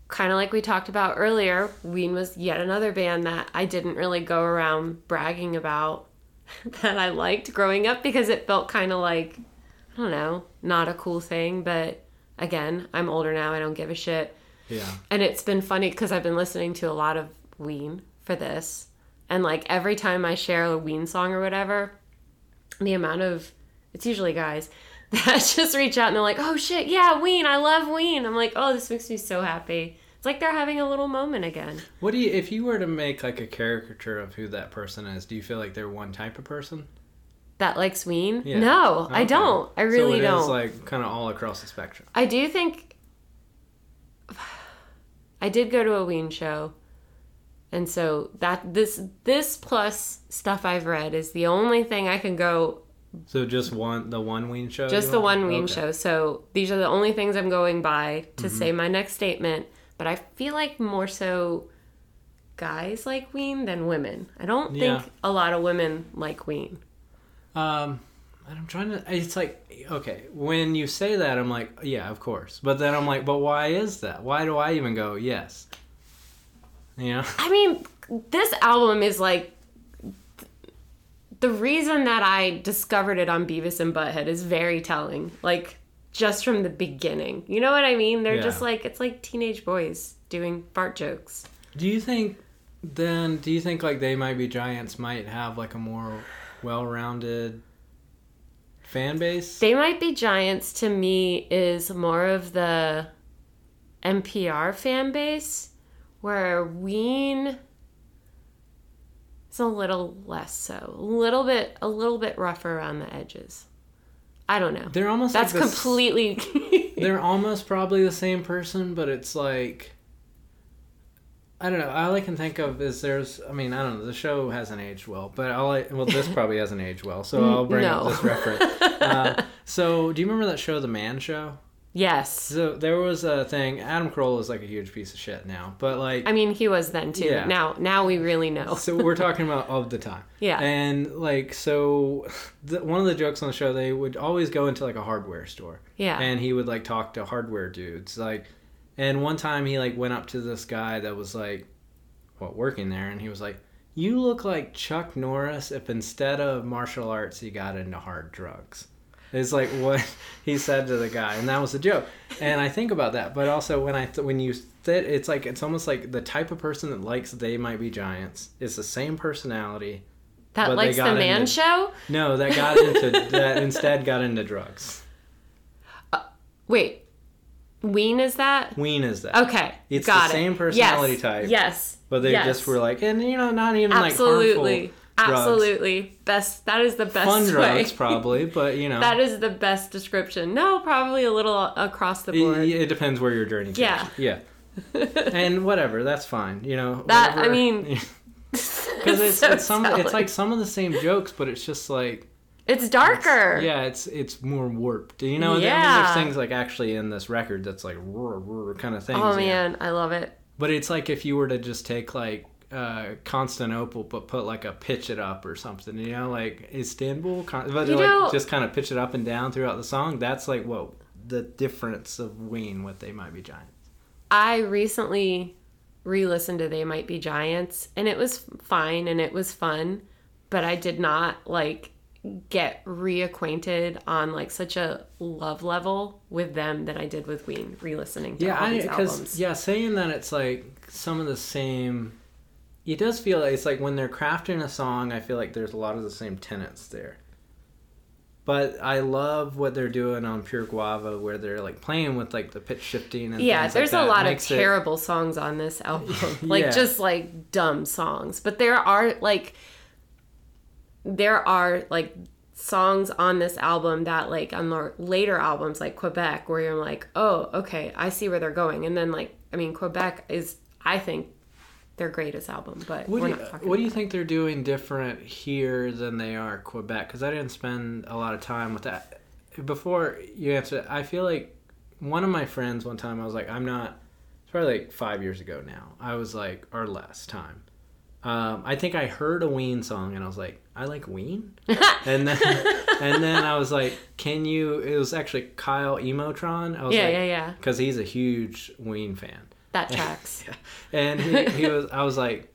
Speaker 2: kind of like we talked about earlier, Ween was yet another band that I didn't really go around bragging about that I liked growing up because it felt kind of like I don't know, not a cool thing, but again, I'm older now, I don't give a shit.
Speaker 1: Yeah,
Speaker 2: And it's been funny because I've been listening to a lot of Ween for this. And like every time I share a Ween song or whatever, the amount of, it's usually guys, that just reach out and they're like, oh shit, yeah, Ween, I love Ween. I'm like, oh, this makes me so happy. It's like they're having a little moment again.
Speaker 1: What do you if you were to make like a caricature of who that person is? Do you feel like they're one type of person?
Speaker 2: That likes Ween?
Speaker 1: Yeah.
Speaker 2: No, I don't. I
Speaker 1: So
Speaker 2: really
Speaker 1: it is,
Speaker 2: don't.
Speaker 1: It's like kind of all across the spectrum.
Speaker 2: I do think I did go to a Ween show. And so that this this plus stuff I've read is the only thing I can go
Speaker 1: So just one the one Ween show.
Speaker 2: just the one Ween
Speaker 1: Okay.
Speaker 2: show. So these are the only things I'm going by to
Speaker 1: Mm-hmm.
Speaker 2: say my next statement. But I feel like more so guys like Ween than women. I don't
Speaker 1: Yeah.
Speaker 2: think a lot of women like Ween.
Speaker 1: Um, and I'm trying to. It's like okay, when you say that, I'm like, yeah, of course. But then I'm like, but why is that? Why do I even go yes? You know.
Speaker 2: I mean, this album is like the reason that I discovered it on Beavis and Butthead is very telling. Like just from the beginning. You know what I mean? They're
Speaker 1: Yeah.
Speaker 2: just like it's like teenage boys doing fart jokes.
Speaker 1: Do you think then? Do you think like they might be giants might have like a more well-rounded fan base?
Speaker 2: They Might Be Giants to me is more of the NPR fan base, where Ween is a little less so, a little bit, a little bit rougher around the edges. I don't know.
Speaker 1: They're almost
Speaker 2: That's
Speaker 1: like this-
Speaker 2: completely.
Speaker 1: They're almost probably the same person, but it's like I don't know. All I can think of is there's. I mean, I don't know. The show hasn't aged well, but all I well, this probably hasn't aged well, so I'll bring
Speaker 2: No.
Speaker 1: up this reference. Uh, so, do you remember that show, The Man Show?
Speaker 2: yes.
Speaker 1: So there was a thing. Adam Carolla is like a huge piece of shit now, but like
Speaker 2: I mean, he was then too.
Speaker 1: Yeah.
Speaker 2: Now, now we really know.
Speaker 1: so we're talking about of the time.
Speaker 2: Yeah.
Speaker 1: And like so, the, one of the jokes on the show, they would always go into like a hardware store.
Speaker 2: Yeah.
Speaker 1: And he would like talk to hardware dudes, like. And one time he like went up to this guy that was like, what working there, and he was like, "You look like Chuck Norris if instead of martial arts he got into hard drugs." It's like what he said to the guy, and that was a joke. And I think about that, but also when I th- when you th- it's like it's almost like the type of person that likes they might be giants. is the same personality.
Speaker 2: that likes the man
Speaker 1: into-
Speaker 2: show.
Speaker 1: No, that got into that instead got into drugs.
Speaker 2: Uh, wait, Ween is that?
Speaker 1: Ween is that.
Speaker 2: Okay,
Speaker 1: It's
Speaker 2: got
Speaker 1: the
Speaker 2: it.
Speaker 1: same personality
Speaker 2: yes.
Speaker 1: type.
Speaker 2: Yes,
Speaker 1: But they
Speaker 2: yes.
Speaker 1: just were like, and you know, not even
Speaker 2: Absolutely.
Speaker 1: like harmful.
Speaker 2: Absolutely. Absolutely. Best. That is the best
Speaker 1: Fun
Speaker 2: way.
Speaker 1: drugs, probably, but you know,
Speaker 2: That is the best description. No, probably a little across the
Speaker 1: it,
Speaker 2: board.
Speaker 1: it depends where your journey takes
Speaker 2: Yeah.
Speaker 1: you. Yeah. and whatever, that's fine. You know,
Speaker 2: That- I mean,
Speaker 1: because it's,
Speaker 2: so
Speaker 1: it's some, it's like some of the same jokes, but it's just like
Speaker 2: it's darker.
Speaker 1: yeah, it's it's more warped. You know, I mean, there's things like actually in this record that's like roar, roar kind of things.
Speaker 2: Oh
Speaker 1: know?
Speaker 2: man, I love it.
Speaker 1: But it's like if you were to just take like uh, Constantinople, but put like a pitch it up or something, you know, like Istanbul, but like
Speaker 2: know-
Speaker 1: just kind of pitch it up and down throughout the song. That's like what the difference of Ween with They Might Be Giants.
Speaker 2: I recently re-listened to They Might Be Giants, and it was fine and it was fun, but I did not like get reacquainted on like such a love level with them than I did with Ween re-listening to
Speaker 1: Yeah,
Speaker 2: all
Speaker 1: I
Speaker 2: these albums.
Speaker 1: yeah, saying that it's like some of the same. It does feel like it's like when they're crafting a song. I feel like there's a lot of the same tenets there. But I love what they're doing on Pure Guava, where they're like playing with like the pitch shifting and
Speaker 2: Yeah, there's
Speaker 1: like
Speaker 2: a
Speaker 1: that.
Speaker 2: lot of
Speaker 1: Makes it-
Speaker 2: terrible songs on this album. like
Speaker 1: Yeah.
Speaker 2: just like dumb songs. But there are like there are like songs on this album that like on the later albums like Quebec where you're like, "Oh, okay, I see where they're going." And then like I mean, Quebec is I think their greatest album, but
Speaker 1: What do, you, what do you think they're doing different here than they are Quebec? Because I didn't spend a lot of time with that. Before you answer, I feel like one of my friends one time I was like, I'm not. It's probably like five years ago now. I was like, or less time. Um, I think I heard a Ween song and I was like, I like Ween, and then and then I was like, can you? It was actually Kyle Emotron. I was
Speaker 2: Yeah,
Speaker 1: like,
Speaker 2: yeah, yeah.
Speaker 1: Because he's a huge Ween fan.
Speaker 2: That tracks.
Speaker 1: And he, he was, I was like,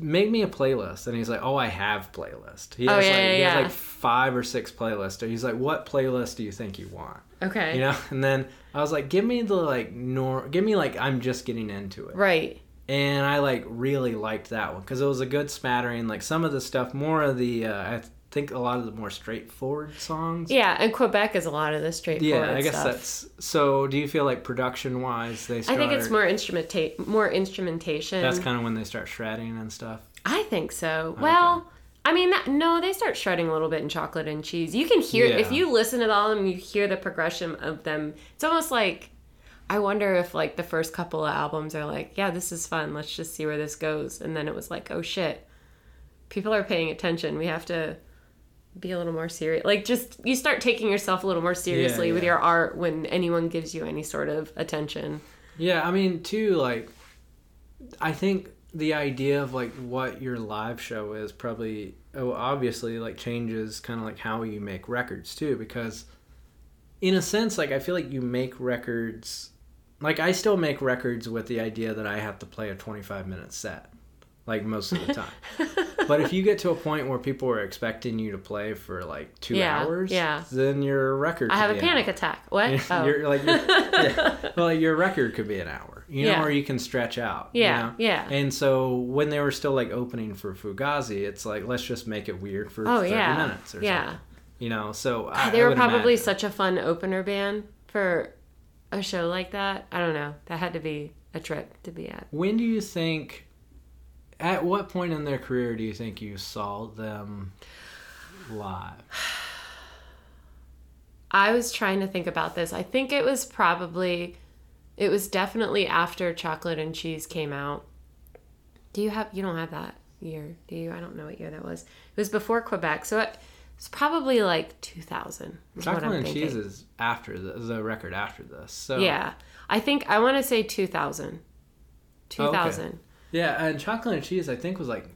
Speaker 1: make me a playlist. And he's like, oh, I have playlist. He
Speaker 2: Oh,
Speaker 1: has,
Speaker 2: yeah,
Speaker 1: like,
Speaker 2: yeah,
Speaker 1: he has
Speaker 2: yeah.
Speaker 1: like five or six playlists. And he's like, what playlist do you think you want?
Speaker 2: Okay.
Speaker 1: You know? And then I was like, give me the like, nor, give me like, I'm just getting into it.
Speaker 2: Right.
Speaker 1: And I like really liked that one because it was a good smattering. Like some of the stuff, more of the, uh, I think a lot of the more straightforward songs.
Speaker 2: Yeah, and Quebec is a lot of the straightforward
Speaker 1: Yeah, I guess
Speaker 2: stuff.
Speaker 1: that's so. Do you feel like production wise, they
Speaker 2: I think it's more instrumenta- more instrumentation.
Speaker 1: That's kind of when they start shredding and stuff.
Speaker 2: I think so. Well, I mean, that, no, they start shredding a little bit in chocolate and cheese. You can hear if you listen to all of them, you hear the progression of them. It's almost like I wonder if like the first couple of albums are like, yeah, this is fun. Let's just see where this goes, and then it was like, oh shit, people are paying attention. We have to be a little more serious. Like just you start taking yourself a little more seriously with
Speaker 1: yeah.
Speaker 2: your art when anyone gives you any sort of attention.
Speaker 1: Yeah, I mean, too, like, I think the idea of like what your live show is probably oh, obviously like changes kind of like how you make records too, because in a sense, like I feel like you make records. Like I still make records with the idea that I have to play a 25 minute set, like most of the time. but if you get to a point where people are expecting you to play for like two
Speaker 2: Yeah,
Speaker 1: hours,
Speaker 2: yeah.
Speaker 1: then your record.
Speaker 2: I
Speaker 1: could
Speaker 2: have a panic
Speaker 1: hour.
Speaker 2: attack. What? Oh.
Speaker 1: You're like, you're, yeah. well, your record could be an hour, you know,
Speaker 2: Yeah.
Speaker 1: or you can stretch out. you
Speaker 2: Yeah,
Speaker 1: know?
Speaker 2: yeah.
Speaker 1: And so when they were still like opening for Fugazi, it's like let's just make it weird for
Speaker 2: Oh
Speaker 1: 30
Speaker 2: yeah,
Speaker 1: minutes or
Speaker 2: yeah.
Speaker 1: something. You know, so I,
Speaker 2: they
Speaker 1: I
Speaker 2: were probably
Speaker 1: imagine.
Speaker 2: such a fun opener band for a show like that. I don't know. That had to be a trip to be at.
Speaker 1: When do you think? At what point in their career do you think you saw them live?
Speaker 2: I was trying to think about this. I think it was probably, it was definitely after Chocolate and Cheese came out. Do you have? You don't have that year, do you? I don't know what year that was. It was before Quebec, so it, it's probably like 2000. is
Speaker 1: Chocolate and. Cheese is after the, the record after this. So
Speaker 2: Yeah, I think I want to say 2000. 2000.
Speaker 1: yeah, and Chocolate and Cheese I think was like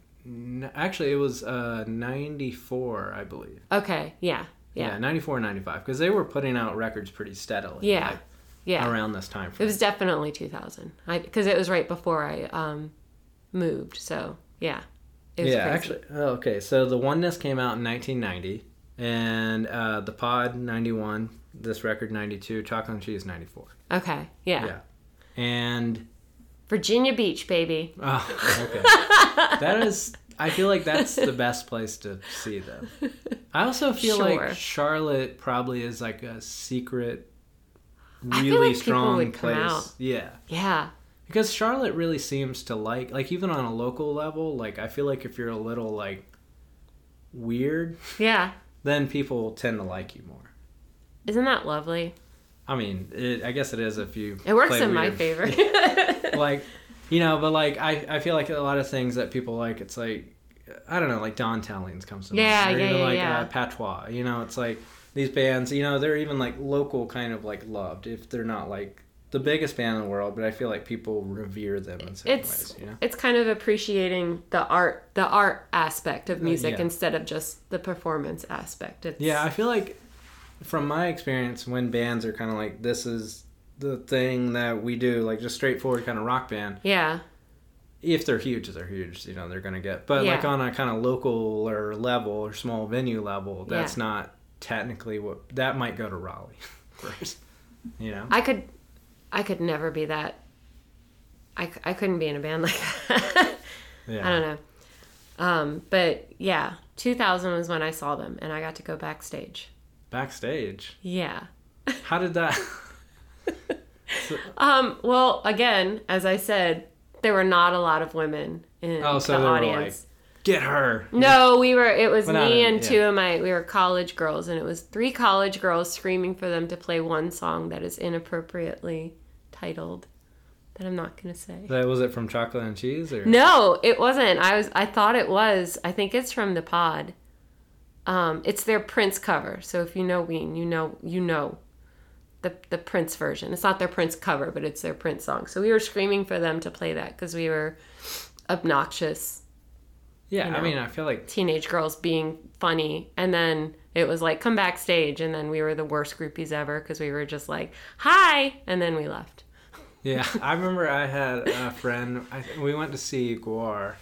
Speaker 1: actually it was uh 94 I believe.
Speaker 2: Okay. Yeah.
Speaker 1: Yeah,
Speaker 2: Yeah.
Speaker 1: 94 95 because they were putting out records pretty steadily.
Speaker 2: Yeah.
Speaker 1: like,
Speaker 2: Yeah.
Speaker 1: around this time
Speaker 2: It was definitely 2000. I because it was right before I um moved. So yeah,
Speaker 1: yeah,
Speaker 2: crazy.
Speaker 1: actually. Oh, okay, so the Oneness came out in 1990, and uh, the Pod 91, this record 92, Chocolate and Cheese 94.
Speaker 2: Okay, yeah.
Speaker 1: Yeah, and
Speaker 2: Virginia Beach, baby.
Speaker 1: oh, okay, that is. I feel like that's the best place to see them. I also feel
Speaker 2: Sure.
Speaker 1: like Charlotte probably is like a secret, really
Speaker 2: like
Speaker 1: strong place. Yeah.
Speaker 2: Yeah,
Speaker 1: Because Charlotte really seems to like, like even on a local level, like I feel like if you're a little like weird,
Speaker 2: Yeah.
Speaker 1: then people tend to like you more.
Speaker 2: Isn't that lovely?
Speaker 1: I mean, it, I guess it is if you.
Speaker 2: It works in my favor.
Speaker 1: like, you know, but like I, I feel like a lot of things that people like, it's like, I don't know, like Don Tellings comes to
Speaker 2: Yeah,
Speaker 1: mind.
Speaker 2: Yeah, yeah,
Speaker 1: like
Speaker 2: yeah.
Speaker 1: Uh, Patois. You know, it's like these bands. You know, they're even like local, kind of like loved if they're not like the biggest band in the world, but I feel like people revere them in certain
Speaker 2: it's
Speaker 1: ways. You know.
Speaker 2: it's kind of appreciating the art the art aspect of music
Speaker 1: Uh, yeah.
Speaker 2: instead of just the performance aspect. It's,
Speaker 1: Yeah, I feel like from my experience, when bands are kind of like, this is the thing that we do, like just straightforward kind of rock band.
Speaker 2: Yeah.
Speaker 1: If they're huge, they're huge. You know, they're gonna get. But like on a kind of local or level or small venue level, that's
Speaker 2: Yeah.
Speaker 1: not technically what that might go to Raleigh first. You know.
Speaker 2: I could I could never be that I, I couldn't be in a band like that.
Speaker 1: Yeah.
Speaker 2: I don't know. Um, but yeah, 2000 was when I saw them and I got to go backstage.
Speaker 1: Backstage.
Speaker 2: Yeah.
Speaker 1: How did that?
Speaker 2: Um, well, again, as I said, there were not a lot of women in
Speaker 1: Oh, so
Speaker 2: the audience.
Speaker 1: Get her.
Speaker 2: No, we were. It was me and two of my. We were college girls, and it was three college girls screaming for them to play one song that is inappropriately titled. That I'm not gonna say.
Speaker 1: That was it from Chocolate and Cheese, or
Speaker 2: No, it wasn't. I was. I thought it was. I think it's from the Pod. Um, it's their Prince cover. So if you know Ween, you know you know the the Prince version. It's not their Prince cover, but it's their Prince song. So we were screaming for them to play that because we were obnoxious
Speaker 1: yeah.
Speaker 2: you
Speaker 1: I mean, I feel like
Speaker 2: teenage girls being funny and then it was like come backstage and then we were the worst groupies ever because we were just like hi and then we left
Speaker 1: Yeah, I remember I had a friend. I, we went to see GWAR,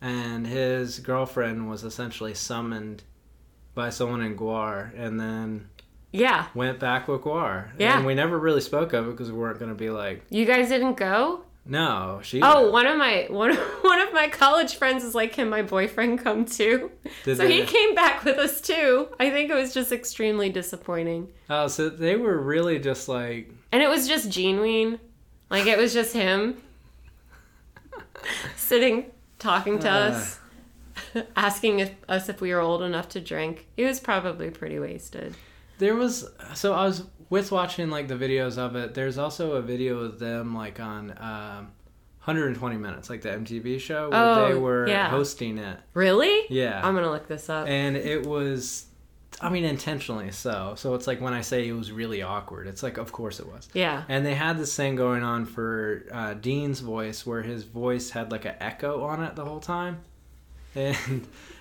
Speaker 1: and his girlfriend was essentially summoned by someone in GWAR, and then
Speaker 2: yeah
Speaker 1: went back with GWAR.
Speaker 2: Yeah.
Speaker 1: and we never really spoke of it because we weren't going to be like,
Speaker 2: you guys didn't go
Speaker 1: no, she.
Speaker 2: oh one of my one of, one of my college friends is like can my boyfriend come too
Speaker 1: Did
Speaker 2: so he came back with us too i think it was just extremely disappointing
Speaker 1: Oh, so they were really just like,
Speaker 2: and it was just gene ween like it was just him sitting talking to
Speaker 1: Uh.
Speaker 2: us asking if, us if we were old enough to drink he was probably pretty wasted
Speaker 1: there was. So I was with watching like the videos of it. There's also a video of them like on. Um, 120 minutes, like the MTV show, where
Speaker 2: Oh,
Speaker 1: they were
Speaker 2: yeah.
Speaker 1: hosting it.
Speaker 2: really
Speaker 1: Yeah,
Speaker 2: i'm gonna look this up
Speaker 1: and it was i mean intentionally so so it's like when i say it was really awkward it's like of course it was
Speaker 2: yeah
Speaker 1: and they had this thing going on for uh, dean's voice where his voice had like an echo on it the whole time and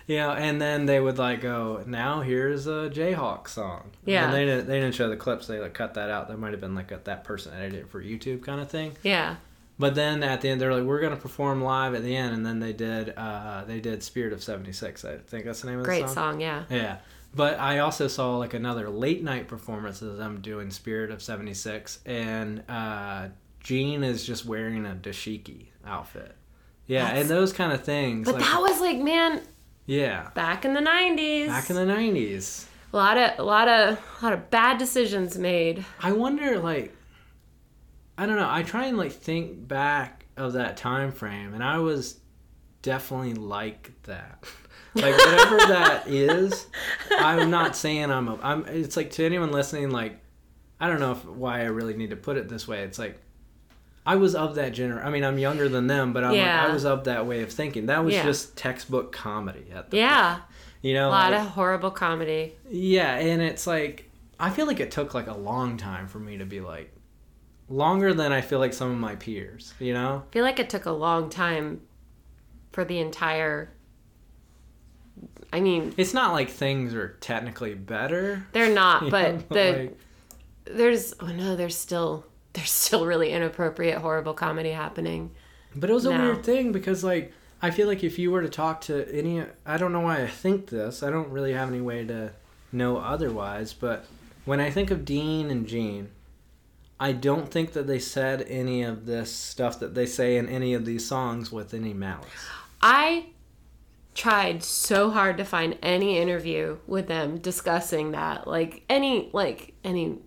Speaker 1: you know and then they would like go now here's a jayhawk song
Speaker 2: Yeah.
Speaker 1: and they didn't they didn't show the clips they like cut that out that might have been like a, that person edited it for youtube kind of thing
Speaker 2: yeah
Speaker 1: but then at the end, they're like, "We're gonna perform live at the end," and then they did. Uh, they did "Spirit of '76." I think that's the name of the
Speaker 2: great
Speaker 1: song.
Speaker 2: Great song yeah
Speaker 1: Yeah. But I also saw like another late night performance of them doing Spirit of 76 and uh Gene is just wearing a dashiki outfit. Yeah,
Speaker 2: That's-
Speaker 1: and those kind of things.
Speaker 2: but
Speaker 1: like,
Speaker 2: that was like man
Speaker 1: yeah.
Speaker 2: back in the 90s
Speaker 1: Back in the 90s.
Speaker 2: a lot of a lot of a lot of bad decisions made
Speaker 1: I wonder like I don't know, I try and like think back of that time frame and I was definitely like that. Like whatever that is, I'm not saying I'm a I'm it's like to anyone listening like I don't know if, why I really need to put it this way. It's like I was of that gener I mean, I'm younger than them, but I'm
Speaker 2: Yeah.
Speaker 1: like, I was of that way of thinking. That was
Speaker 2: Yeah.
Speaker 1: just textbook comedy at the
Speaker 2: yeah
Speaker 1: you know a
Speaker 2: lot
Speaker 1: like-
Speaker 2: of horrible comedy
Speaker 1: yeah, and it's like I feel like it took like a long time for me to be like longer than I feel like some of my peers, you know?
Speaker 2: I feel like it took a long time for the entire. I mean,
Speaker 1: It's not like things are technically better.
Speaker 2: they're not, but
Speaker 1: know,
Speaker 2: the
Speaker 1: like,
Speaker 2: there's oh no, there's still there's still really inappropriate, horrible comedy happening.
Speaker 1: but it was a weird thing because like I feel like if you were to talk to any I don't know why I think this. I don't really have any way to know otherwise, but when I think of Dean and Gene, I don't think that they said any of this stuff that they say in any of these songs with any malice.
Speaker 2: I tried so hard to find any interview with them discussing that, like any like any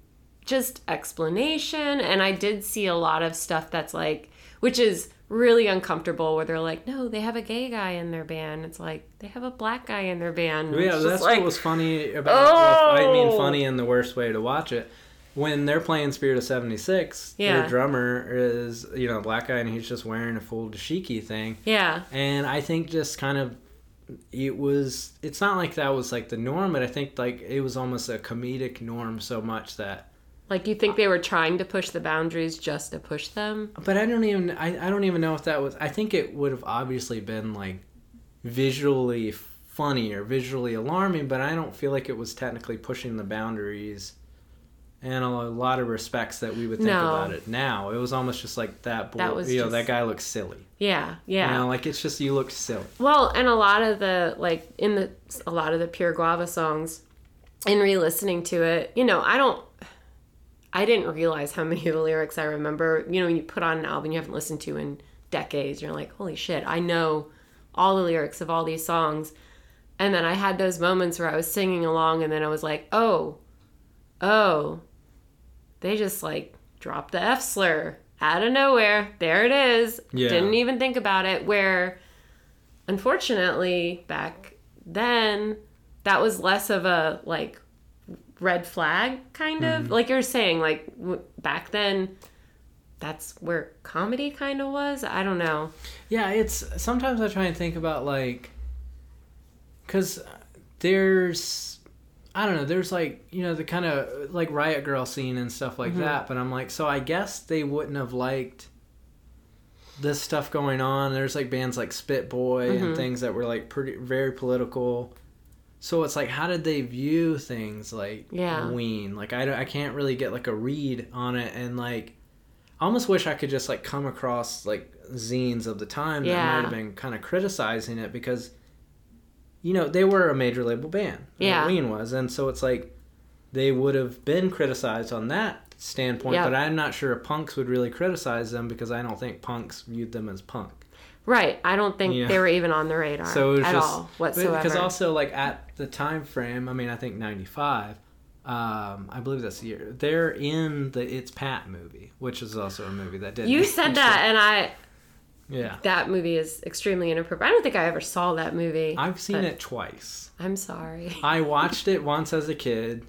Speaker 2: just explanation, and I did see a lot of stuff that's like, which is really uncomfortable where they're like, no, they have a gay guy in their band. It's like they have a black guy in their band.
Speaker 1: Yeah,
Speaker 2: It's
Speaker 1: that's
Speaker 2: like,
Speaker 1: what was funny about. well, I mean,
Speaker 2: Oh!
Speaker 1: funny in the worst way to watch it. When they're playing Spirit of '76,
Speaker 2: Yeah.
Speaker 1: their drummer is you know a black guy and he's just wearing a full dashiki thing,
Speaker 2: yeah,
Speaker 1: and I think just kind of it was. It's not like that was like the norm, but I think like it was almost a comedic norm so much that.
Speaker 2: like you think they were trying to push the boundaries just to push them.
Speaker 1: But I don't even. I, I don't even know if that was. I think it would have obviously been like visually funny or visually alarming, but I don't feel like it was technically pushing the boundaries in a lot of respects that we would think
Speaker 2: No.
Speaker 1: about it now. It was almost just like that. Boy,
Speaker 2: That was
Speaker 1: you know, that guy looks silly.
Speaker 2: Yeah, yeah.
Speaker 1: You know, like it's just you look silly.
Speaker 2: Well, and a lot of the like in the a lot of the Pure Guava songs, in re-listening to it, you know, I don't, I didn't realize how many of the lyrics I remember. You know, when you put on an album you haven't listened to in decades, you're like, holy shit, I know all the lyrics of all these songs. And then I had those moments where I was singing along, and then I was like, oh, oh, they just like dropped the F slur out of nowhere. There it is.
Speaker 1: Yeah.
Speaker 2: Didn't even think about it. Where unfortunately back then that was less of a like red flag kind of mm-hmm. like you're saying like w- back then that's where comedy kind of was i don't know
Speaker 1: Yeah, it's sometimes I try and think about like, cause there's, I don't know, there's like you know the kind of like Riot Grrrl scene and stuff like mm-hmm. that, but I'm like, so I guess they wouldn't have liked this stuff going on. There's like bands like Spit Boy and mm-hmm. things that were like pretty very political. So it's like, how did they view things like
Speaker 2: Yeah.
Speaker 1: Ween? Like I, don't- I can't really get like a read on it, and like I almost wish I could just like come across like zines of the time that might have been kind of criticizing it because you know they were a major label band.
Speaker 2: Yeah.
Speaker 1: Ween was, and so it's like they would have been criticized on that standpoint.
Speaker 2: Yeah.
Speaker 1: But I'm not sure if punks would really criticize them because I don't think punks viewed them as punk.
Speaker 2: right i don't think
Speaker 1: Yeah.
Speaker 2: they were even on the radar
Speaker 1: So it was
Speaker 2: at
Speaker 1: just
Speaker 2: all whatsoever
Speaker 1: because also like at the time frame, I mean, I think '95. Um, I believe that's the year. They're in the It's Pat movie, which is also a movie that did.
Speaker 2: you said that and i
Speaker 1: Yeah,
Speaker 2: that movie is extremely inappropriate i don't think i ever saw that movie
Speaker 1: I've seen it twice.
Speaker 2: i'm sorry
Speaker 1: I watched it once as a kid,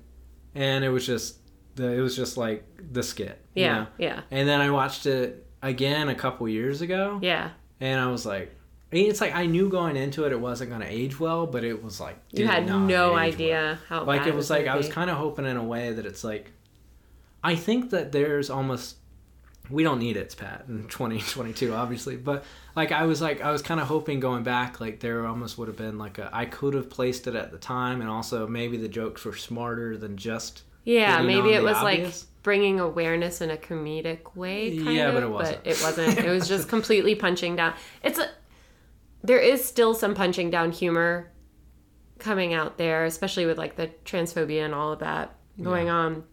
Speaker 1: and it was just the it was just like the skit. you
Speaker 2: yeah
Speaker 1: know?
Speaker 2: yeah
Speaker 1: And then I watched it again a couple years ago,
Speaker 2: yeah
Speaker 1: and I was like, I mean, it's like I knew going into it it wasn't going to age well, but it was like
Speaker 2: you had no idea
Speaker 1: well.
Speaker 2: how
Speaker 1: Like
Speaker 2: bad
Speaker 1: it was like I was kind of hoping in a way that it's like, I think that there's almost. We don't need it's Pat in 2022, obviously, but like I was like I was kind of hoping going back, like there almost would have been like a I could have placed it at the time, and also maybe the jokes were smarter than just
Speaker 2: Yeah, maybe it was
Speaker 1: obvious.
Speaker 2: like bringing awareness in a comedic way. Kind
Speaker 1: Yeah,
Speaker 2: of,
Speaker 1: but it wasn't.
Speaker 2: it wasn't. It was just completely punching down. It's a. There is still some punching down humor coming out there, especially with like the transphobia and all of that going on.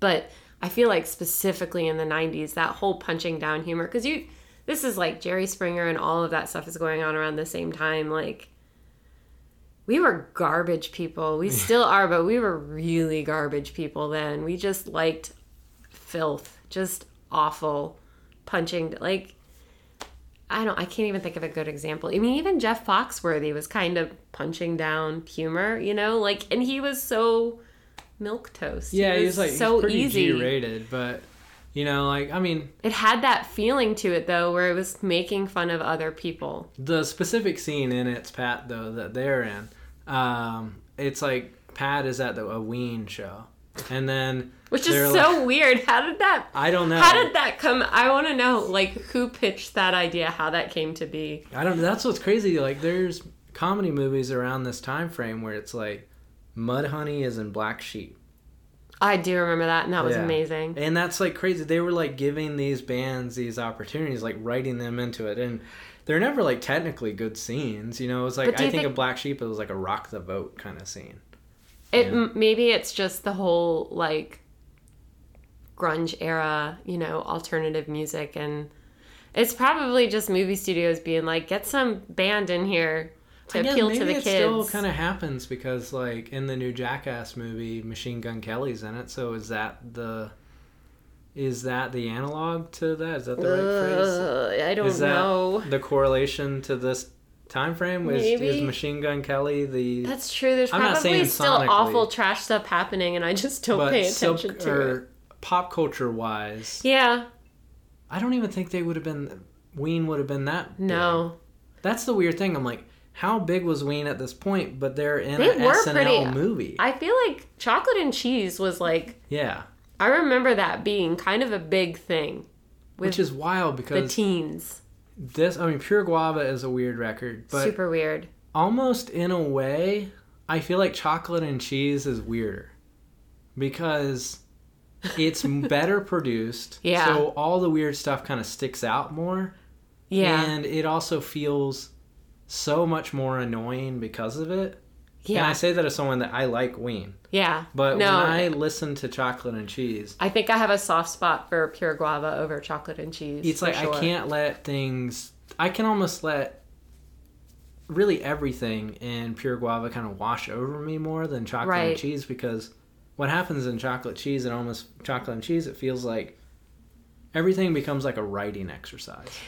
Speaker 2: But I feel like specifically in the '90s, that whole punching down humor, because you, this is like Jerry Springer and all of that stuff is going on around the same time, like we were garbage people. We still are, but we were really garbage people then. We just liked filth, just awful punching. Like, I don't, I can't even think of a good example. I mean, even Jeff Foxworthy was kind of punching down humor, you know, like, and he was so milk toast.
Speaker 1: yeah, it was like
Speaker 2: so easy.
Speaker 1: G-rated, but you know, like I mean,
Speaker 2: It had that feeling to it though, where it was making fun of other people.
Speaker 1: the specific scene in it's Pat though that they're in, um, it's like Pat is at the a Ween show, and then
Speaker 2: Which is
Speaker 1: they're
Speaker 2: so
Speaker 1: like-
Speaker 2: weird. How did that
Speaker 1: I don't know.
Speaker 2: How did that come? I want to know, like, who pitched that idea, how that came to be.
Speaker 1: I don't. That's what's crazy. Like, there's comedy movies around this time frame where it's like Mudhoney is in Black Sheep.
Speaker 2: I do remember that, and that was
Speaker 1: Yeah.
Speaker 2: amazing.
Speaker 1: And that's like crazy. They were like giving these bands these opportunities, like writing them into it, and they're never like technically good scenes. You know, it was like I think,
Speaker 2: think-
Speaker 1: of Black Sheep. It was like a rock the vote kind of scene.
Speaker 2: It
Speaker 1: Yeah.
Speaker 2: m maybe it's just the whole like grunge era, you know, alternative music, and it's probably just movie studios being like, get some band in here to appeal
Speaker 1: maybe
Speaker 2: to the
Speaker 1: it still kind of happens because like in the new Jackass movie, Machine Gun Kelly's in it. So is that the is that the analog to that? Is that the right phrase?
Speaker 2: Uh, I don't
Speaker 1: Is that
Speaker 2: know.
Speaker 1: the correlation to this time frame? Is, is Machine Gun Kelly the
Speaker 2: That's true. There's
Speaker 1: I'm
Speaker 2: probably still
Speaker 1: sonically.
Speaker 2: awful trash stuff happening, and I just don't
Speaker 1: but
Speaker 2: pay attention to it.
Speaker 1: pop culture wise?
Speaker 2: Yeah.
Speaker 1: I don't even think they would have been Ween would have been that. big.
Speaker 2: No.
Speaker 1: That's the weird thing. I'm like, how big was Ween at this point? But they're in
Speaker 2: They
Speaker 1: an
Speaker 2: were
Speaker 1: SNL
Speaker 2: pretty-
Speaker 1: movie.
Speaker 2: I feel like chocolate and cheese was like
Speaker 1: yeah,
Speaker 2: I remember that being kind of a big thing
Speaker 1: which is wild because the
Speaker 2: teens.
Speaker 1: this. I mean, Pure Guava is a weird record, but
Speaker 2: Super weird.
Speaker 1: almost in a way, I feel like chocolate and cheese is weirder because it's better produced.
Speaker 2: Yeah.
Speaker 1: So all the weird stuff kind of sticks out more.
Speaker 2: Yeah.
Speaker 1: And it also feels so much more annoying because of it.
Speaker 2: yeah.
Speaker 1: And I say that as someone that I like Ween.
Speaker 2: yeah.
Speaker 1: But
Speaker 2: no,
Speaker 1: when I listen to chocolate and cheese,
Speaker 2: I think I have a soft spot for pure guava over chocolate and cheese.
Speaker 1: it's like
Speaker 2: sure.
Speaker 1: I can't let things. I can almost let really everything in pure guava kind of wash over me more than chocolate
Speaker 2: Right.
Speaker 1: and cheese because what happens in chocolate cheese and almost chocolate and cheese, it feels like everything becomes like a writing exercise.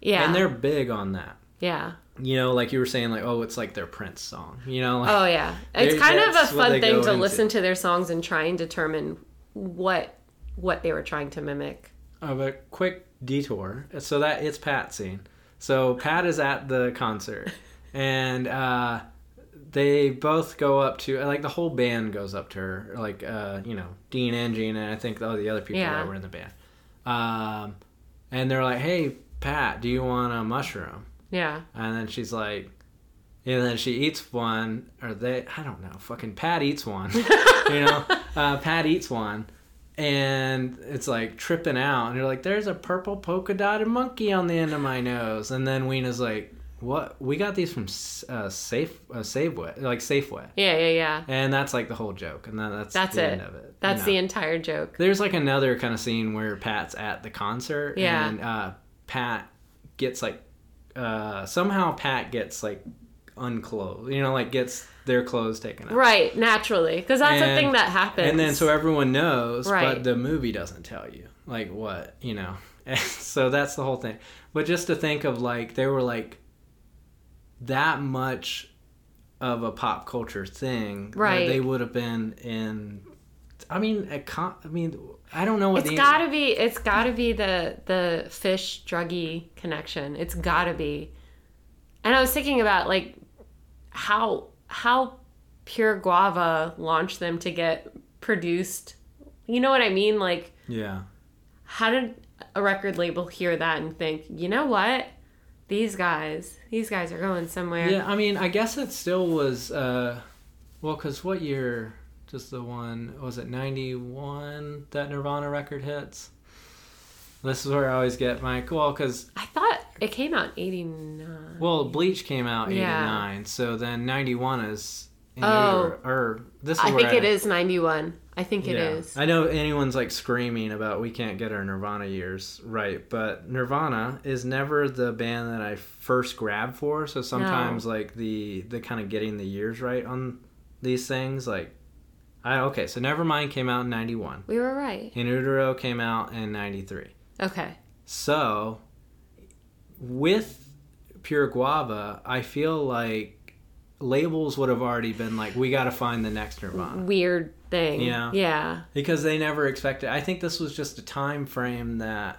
Speaker 2: Yeah.
Speaker 1: And they're big on that.
Speaker 2: yeah.
Speaker 1: You know, like you were saying, like, oh, it's like their Prince song. You know, like,
Speaker 2: Oh yeah. It's kind of a
Speaker 1: that's what they
Speaker 2: fun thing to
Speaker 1: into.
Speaker 2: listen to their songs and try and determine what what they were trying to mimic.
Speaker 1: of a quick detour. So that it's Pat scene. So Pat is at the concert, and uh, they both go up to like the whole band goes up to her, like uh, you know Dean and Gene, and I think all the other people
Speaker 2: Yeah.
Speaker 1: that were in the band. Um, and they're like, "Hey, Pat, do you want a mushroom?"
Speaker 2: Yeah.
Speaker 1: And then she's like, and then she eats one, or they, I don't know, fucking Pat eats one, you know, uh, Pat eats one, and it's like tripping out, and you're like, there's a purple polka dotted monkey on the end of my nose, and then Weena's like, what? We got these from uh, Safe, uh, Safeway, like Safeway,
Speaker 2: Yeah, yeah, yeah.
Speaker 1: and that's like the whole joke, and then that's
Speaker 2: That's
Speaker 1: the
Speaker 2: it.
Speaker 1: end of it. you
Speaker 2: That's
Speaker 1: know?
Speaker 2: the entire joke.
Speaker 1: There's like another kind of scene where Pat's at the concert,
Speaker 2: Yeah.
Speaker 1: and uh, Pat gets like uh, somehow Pat gets like unclothed, you know, like gets their clothes taken off.
Speaker 2: Right, naturally, because that's a thing that happens.
Speaker 1: And then so everyone knows,
Speaker 2: Right.
Speaker 1: but the movie doesn't tell you like what you know. And so that's the whole thing. But just to think of like they were like that much of a pop culture thing,
Speaker 2: Right.
Speaker 1: They would have been in. I mean, a con- I mean, I don't know what
Speaker 2: it's
Speaker 1: the
Speaker 2: gotta be. It's gotta be the the Phish druggy connection. It's gotta be. And I was thinking about like how how pure guava launched them to get produced. You know what I mean? Like
Speaker 1: yeah.
Speaker 2: how did a record label hear that and think, you know what? These guys, these guys are going somewhere.
Speaker 1: Yeah, I mean, I guess it still was. uh Well, because what year? Just the one was it ninety one that Nirvana record hits. This is where I always get my well, because
Speaker 2: I thought it came out in '89.
Speaker 1: well, Bleach came out 89
Speaker 2: Yeah.
Speaker 1: so then ninety one is.
Speaker 2: Oh.
Speaker 1: utero- or this is
Speaker 2: I think it is '91. I think it
Speaker 1: yeah.
Speaker 2: is.
Speaker 1: I know anyone's like screaming about we can't get our Nirvana years right, but Nirvana is never the band that I first grab for. So sometimes like the the kind of getting the years right on these things, like I okay, so Nevermind came out in ninety one.
Speaker 2: We were right.
Speaker 1: In Utero came out in ninety three.
Speaker 2: Okay.
Speaker 1: So with Pure Guava, I feel like labels would have already been like, we got to find the next Nirvana
Speaker 2: Weird thing.
Speaker 1: Yeah.
Speaker 2: Yeah.
Speaker 1: because they never expected. I think this was just a time frame that,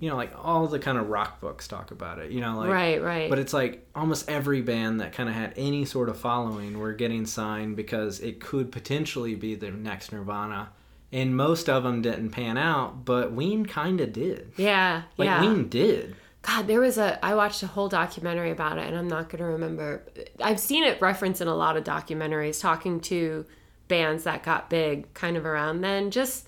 Speaker 1: you know, like all the kind of rock books talk about it. You know, like
Speaker 2: right. Right.
Speaker 1: But it's like almost every band that kind of had any sort of following were getting signed because it could potentially be the next Nirvana. And most of them didn't pan out, but Ween kind of did.
Speaker 2: yeah.
Speaker 1: Like
Speaker 2: yeah.
Speaker 1: Ween did.
Speaker 2: God, there was a. I watched a whole documentary about it, and I'm not gonna remember. I've seen it referenced in a lot of documentaries, talking to bands that got big kind of around then. Just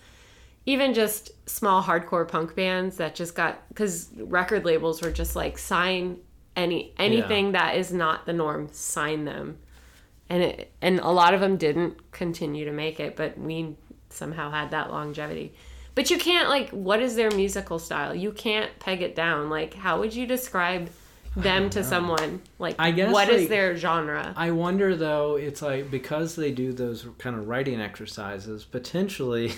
Speaker 2: even just small hardcore punk bands that just got because record labels were just like sign any anything that is not the norm, sign them, and it and a lot of them didn't continue to make it, but we somehow had that longevity. But you can't like what is their musical style? You can't peg it down. Like how would you describe them to someone? Like
Speaker 1: I guess,
Speaker 2: what is
Speaker 1: like-
Speaker 2: their genre?
Speaker 1: I wonder though, it's like because they do those kind of writing exercises, potentially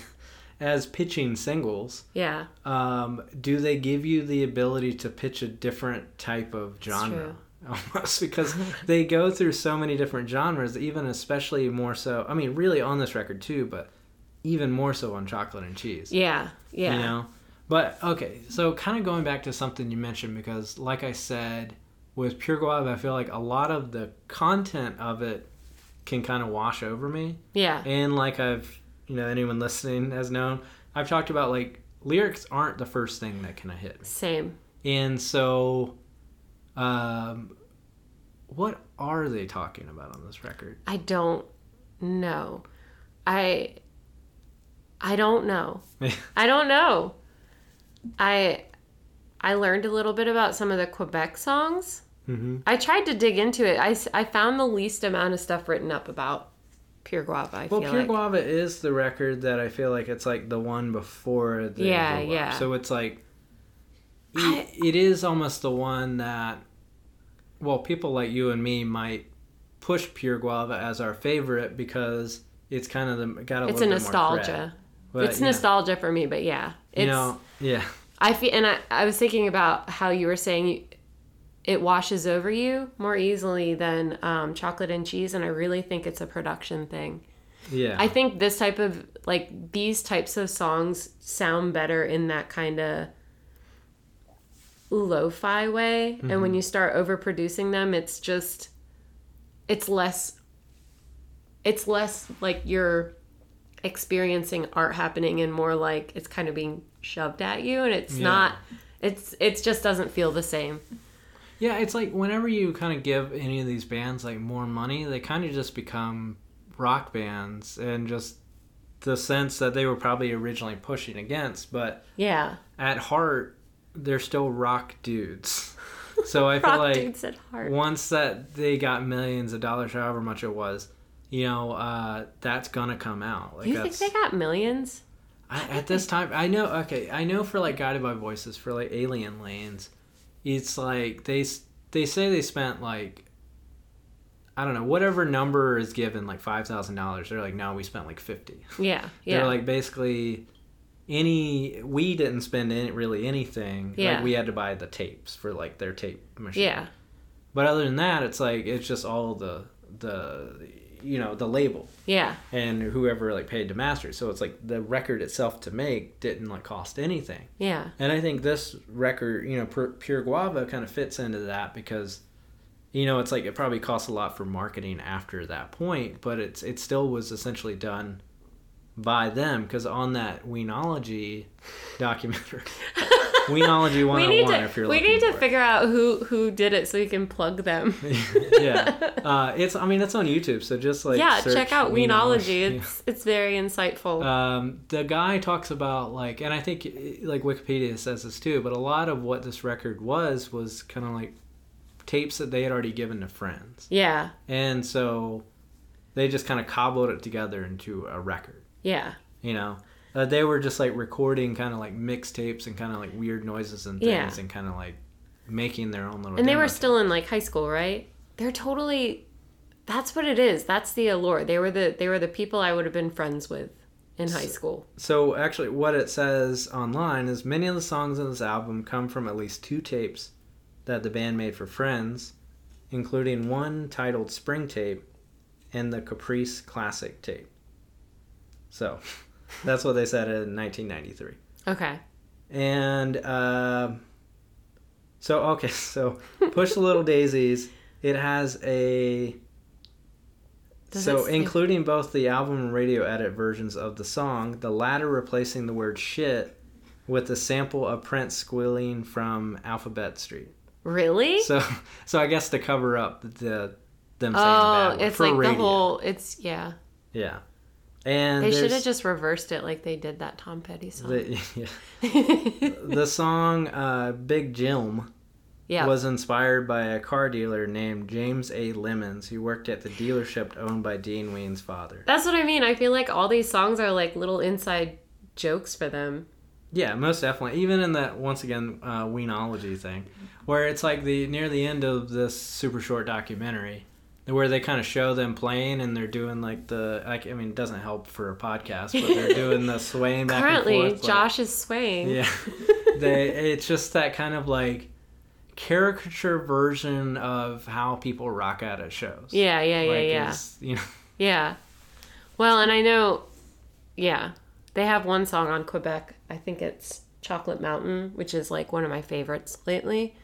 Speaker 1: as pitching singles,
Speaker 2: Yeah.
Speaker 1: um, do they give you the ability to pitch a different type of genre? Almost because they go through so many different genres, even especially more so. I mean, really on this record too, but even more so on chocolate and cheese.
Speaker 2: Yeah. Yeah.
Speaker 1: You know? But okay, so kind of going back to something you mentioned, because like I said, with Pure Guava, I feel like a lot of the content of it can kind of wash over me.
Speaker 2: Yeah.
Speaker 1: And like I've, you know, anyone listening has known, I've talked about like lyrics aren't the first thing that kind of hit me.
Speaker 2: Same.
Speaker 1: And so, um, what are they talking about on this record?
Speaker 2: I don't know. I I don't know. I don't know. I I learned a little bit about some of the Quebec songs.
Speaker 1: Mhm.
Speaker 2: I tried to dig into it. I, I found the least amount of stuff written up about Pure Guava. I
Speaker 1: Well, Pure
Speaker 2: like.
Speaker 1: Guava is the record that I feel like it's like the one before the
Speaker 2: Yeah, yeah.
Speaker 1: So it's like
Speaker 2: I-
Speaker 1: it, is almost the one that well, people like you and me might push Pure Guava as our favorite because it's kind of the got a
Speaker 2: it's a
Speaker 1: little bit more
Speaker 2: nostalgia.
Speaker 1: But,
Speaker 2: it's
Speaker 1: know,
Speaker 2: nostalgia for me, but yeah, it's.
Speaker 1: You know, yeah.
Speaker 2: I feel, and I, I was thinking about how you were saying you, it washes over you more easily than um, chocolate and cheese, and I really think it's a production thing.
Speaker 1: Yeah.
Speaker 2: I think this type of like these types of songs sound better in that kind of lo-fi way, and when you start overproducing them, it's just it's less it's less like you're experiencing art happening and more like it's kind of being shoved at you and it's
Speaker 1: Yeah.
Speaker 2: not it's it just doesn't feel the same
Speaker 1: Yeah, it's like whenever you kind of give any of these bands like more money, they kind of just become rock bands and just the sense that they were probably originally pushing against, but
Speaker 2: yeah
Speaker 1: at heart, they're still rock dudes. So I feel like
Speaker 2: dudes at heart
Speaker 1: once that they got millions of dollars, however much it was, you know, uh, that's gonna come out. Like
Speaker 2: you think they got millions
Speaker 1: I, at this time. I know. Okay, I know for like Guided by Voices for like Alien Lanes, it's like they they say they spent like I don't know whatever number is given like five thousand dollars. They're like, no, we spent like fifty.
Speaker 2: yeah yeah
Speaker 1: They're like basically any we didn't spend any, really anything.
Speaker 2: Yeah.
Speaker 1: Like we had to buy the tapes for like their tape machine.
Speaker 2: yeah
Speaker 1: But other than that, it's like it's just all the the you know the label
Speaker 2: yeah
Speaker 1: and whoever like paid to master. it. So it's like the record itself to make didn't like cost anything.
Speaker 2: yeah
Speaker 1: And I think this record, you know, Pure Guava kind of fits into that because you know, it's like it probably costs a lot for marketing after that point, but it's it still was essentially done by them because on that Weenology documentary, Weenology 101
Speaker 2: we need to
Speaker 1: if you're
Speaker 2: we need to
Speaker 1: for it.
Speaker 2: figure out who who did it so we can plug them.
Speaker 1: Yeah, uh, it's I mean it's on YouTube, so just like
Speaker 2: yeah check out
Speaker 1: Weenology.
Speaker 2: weenology it's it's very insightful.
Speaker 1: Um, the guy talks about like, and I think like Wikipedia says this too, but a lot of what this record was was kind of like tapes that they had already given to friends,
Speaker 2: yeah.
Speaker 1: And so they just kind of cobbled it together into a record.
Speaker 2: yeah.
Speaker 1: You know, uh, they were just like recording kind of like mixtapes and kind of like weird noises and things,
Speaker 2: Yeah.
Speaker 1: and kind of like making their own little.
Speaker 2: and they were still in like high school right they're totally that's what it is that's the allure they were the they were the people i would have been friends with in high school
Speaker 1: So actually, what it says online is many of the songs in this album come from at least two tapes that the band made for friends, including one titled "Spring Tape" and the Caprice Classic tape. So, that's what they said in 1993.
Speaker 2: okay
Speaker 1: And um so, okay, so "Push the Little Daisies." It has a
Speaker 2: Does
Speaker 1: so, including both the album and radio edit versions of the song, the latter replacing the word shit with a sample of Prince squealing from Alphabet Street.
Speaker 2: really
Speaker 1: So, so I guess to cover up the them saying the
Speaker 2: oh
Speaker 1: bad word
Speaker 2: it's like
Speaker 1: radio.
Speaker 2: the whole it's yeah
Speaker 1: yeah. And
Speaker 2: they should have just reversed it like they did that tom petty song
Speaker 1: the, yeah. the song uh, "Big Jim"
Speaker 2: yeah
Speaker 1: was inspired by a car dealer named James A. Lemons, who worked at the dealership owned by Dean Ween's father.
Speaker 2: that's what i mean i feel like all these songs are like little inside jokes for them
Speaker 1: Yeah, most definitely. Even in that once again uh, Weenology thing, where it's like the near the end of this super short documentary, where they kind of show them playing and they're doing like the like I mean it doesn't help for a podcast, but they're doing the swaying back
Speaker 2: Currently,
Speaker 1: and forth. like-
Speaker 2: Josh is swaying.
Speaker 1: yeah, they it's just that kind of like caricature version of how people rock out at shows.
Speaker 2: Yeah, yeah, yeah,
Speaker 1: like
Speaker 2: yeah.
Speaker 1: you know,
Speaker 2: Yeah. Well, and I know, yeah, they have one song on Quebec. I think it's Chocolate Mountain, which is like one of my favorites lately.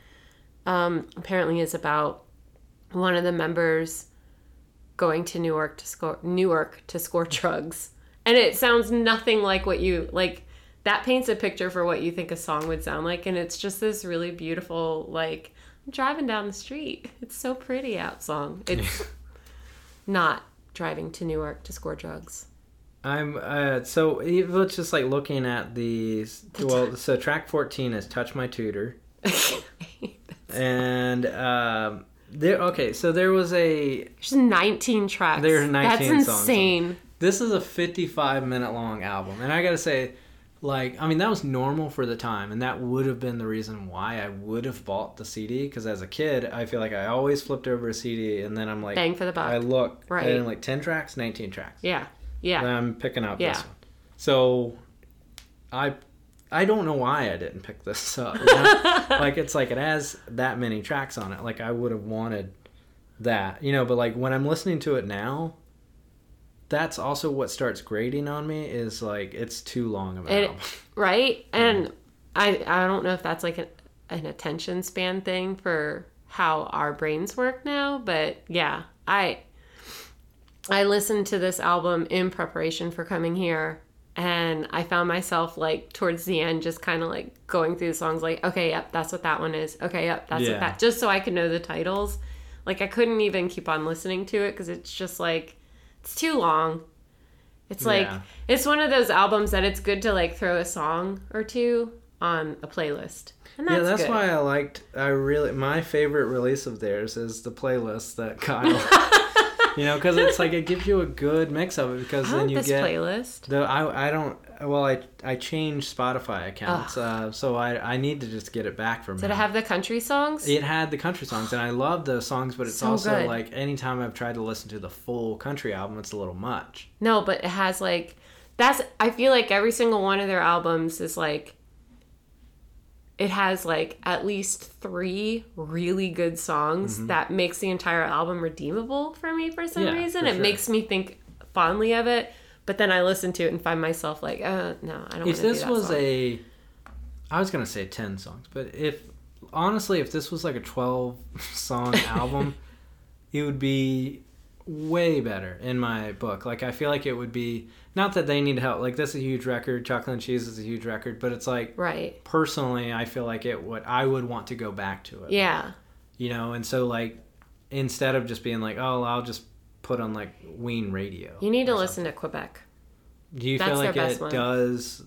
Speaker 2: Um, apparently, is about one of the members going to Newark to score Newark to score drugs, and it sounds nothing like what you like. That paints a picture for what you think a song would sound like, and it's just this really beautiful, like I'm driving down the street. It's so pretty out song. It's not driving to Newark to score drugs.
Speaker 1: I'm uh, so let's just like looking at the well, so track fourteen is "Touch My Tooter," and um, there. Okay, so there was a
Speaker 2: There's 19 tracks.
Speaker 1: There's 19
Speaker 2: That's
Speaker 1: songs on
Speaker 2: insane.
Speaker 1: this is a fifty-five minute long album, and I gotta say, like, I mean that was normal for the time, and that would have been the reason why I would have bought the CD. Because as a kid, I feel like I always flipped over a CD, and then I'm like,
Speaker 2: Bang for the buck.
Speaker 1: I look
Speaker 2: Right.
Speaker 1: and like ten tracks, nineteen tracks.
Speaker 2: yeah. Yeah.
Speaker 1: I'm picking up
Speaker 2: Yeah.
Speaker 1: this one. So I I don't know why I didn't pick this up. you know? like it's like it has that many tracks on it. Like I would have wanted that. You know, but like when I'm listening to it now, that's also what starts grating on me is like it's too long of an
Speaker 2: It-
Speaker 1: album.
Speaker 2: right? And I I don't know if that's like an, an attention span thing for how our brains work now, but yeah, I I listened to this album in preparation for coming here and I found myself like towards the end just kind of like going through the songs like okay, yep, that's what that one is. Okay, yep, that's
Speaker 1: Yeah.
Speaker 2: what that just so I could know the titles. Like I couldn't even keep on listening to it cuz it's just like it's too long. It's like
Speaker 1: Yeah.
Speaker 2: it's one of those albums that it's good to like throw a song or two on a playlist. And that's
Speaker 1: yeah, that's
Speaker 2: good.
Speaker 1: why I liked. I really my favorite release of theirs is the playlist that Kyle. you know, because it's like it gives you a good mix of it because
Speaker 2: I
Speaker 1: then you
Speaker 2: this
Speaker 1: get
Speaker 2: playlist.
Speaker 1: The I I don't well I I changed Spotify accounts uh, so I I need to just get it back from
Speaker 2: Did it have the country songs?
Speaker 1: it had the country songs and I love those songs but it's
Speaker 2: So
Speaker 1: also
Speaker 2: good.
Speaker 1: like anytime I've tried to listen to the full country album it's a little much.
Speaker 2: No, but it has like that's I feel like every single one of their albums is like it has like at least three really good songs that makes the entire album redeemable for me for some
Speaker 1: Mm-hmm. Yeah,
Speaker 2: reason.
Speaker 1: for
Speaker 2: It
Speaker 1: sure.
Speaker 2: makes me think fondly of it, but then I listen to it and find myself like, uh, no, I don't.
Speaker 1: If
Speaker 2: do
Speaker 1: this
Speaker 2: that
Speaker 1: was
Speaker 2: song.
Speaker 1: a I was gonna say ten songs but if honestly if this was like a twelve song album it would be way better in my book. Like I feel like it would be not that they need help. Like this is a huge record. Chocolate and Cheese is a huge record, but it's like
Speaker 2: right,
Speaker 1: personally, I feel like it would. I would want to go back to it.
Speaker 2: yeah,
Speaker 1: You know, and so like instead of just being like, oh, I'll just put on like Ween radio.
Speaker 2: you need to listen to Quebec.
Speaker 1: Do you
Speaker 2: That's
Speaker 1: feel like it
Speaker 2: one.
Speaker 1: does?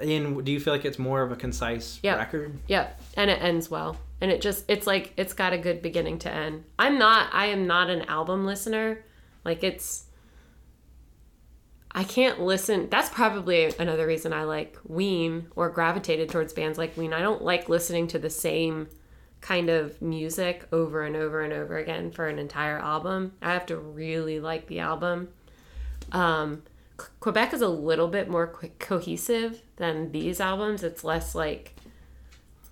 Speaker 1: And do you feel like it's more of a concise
Speaker 2: Yep.
Speaker 1: record?
Speaker 2: Yep, and it ends well. And it just it's like it's got a good beginning to end. I'm not I am not an album listener. Like it's I can't listen. That's probably another reason I like Ween or gravitated towards bands like Ween. I don't like listening to the same kind of music over and over and over again for an entire album. I have to really like the album. Um, Quebec is a little bit more co- cohesive than these albums. It's less like,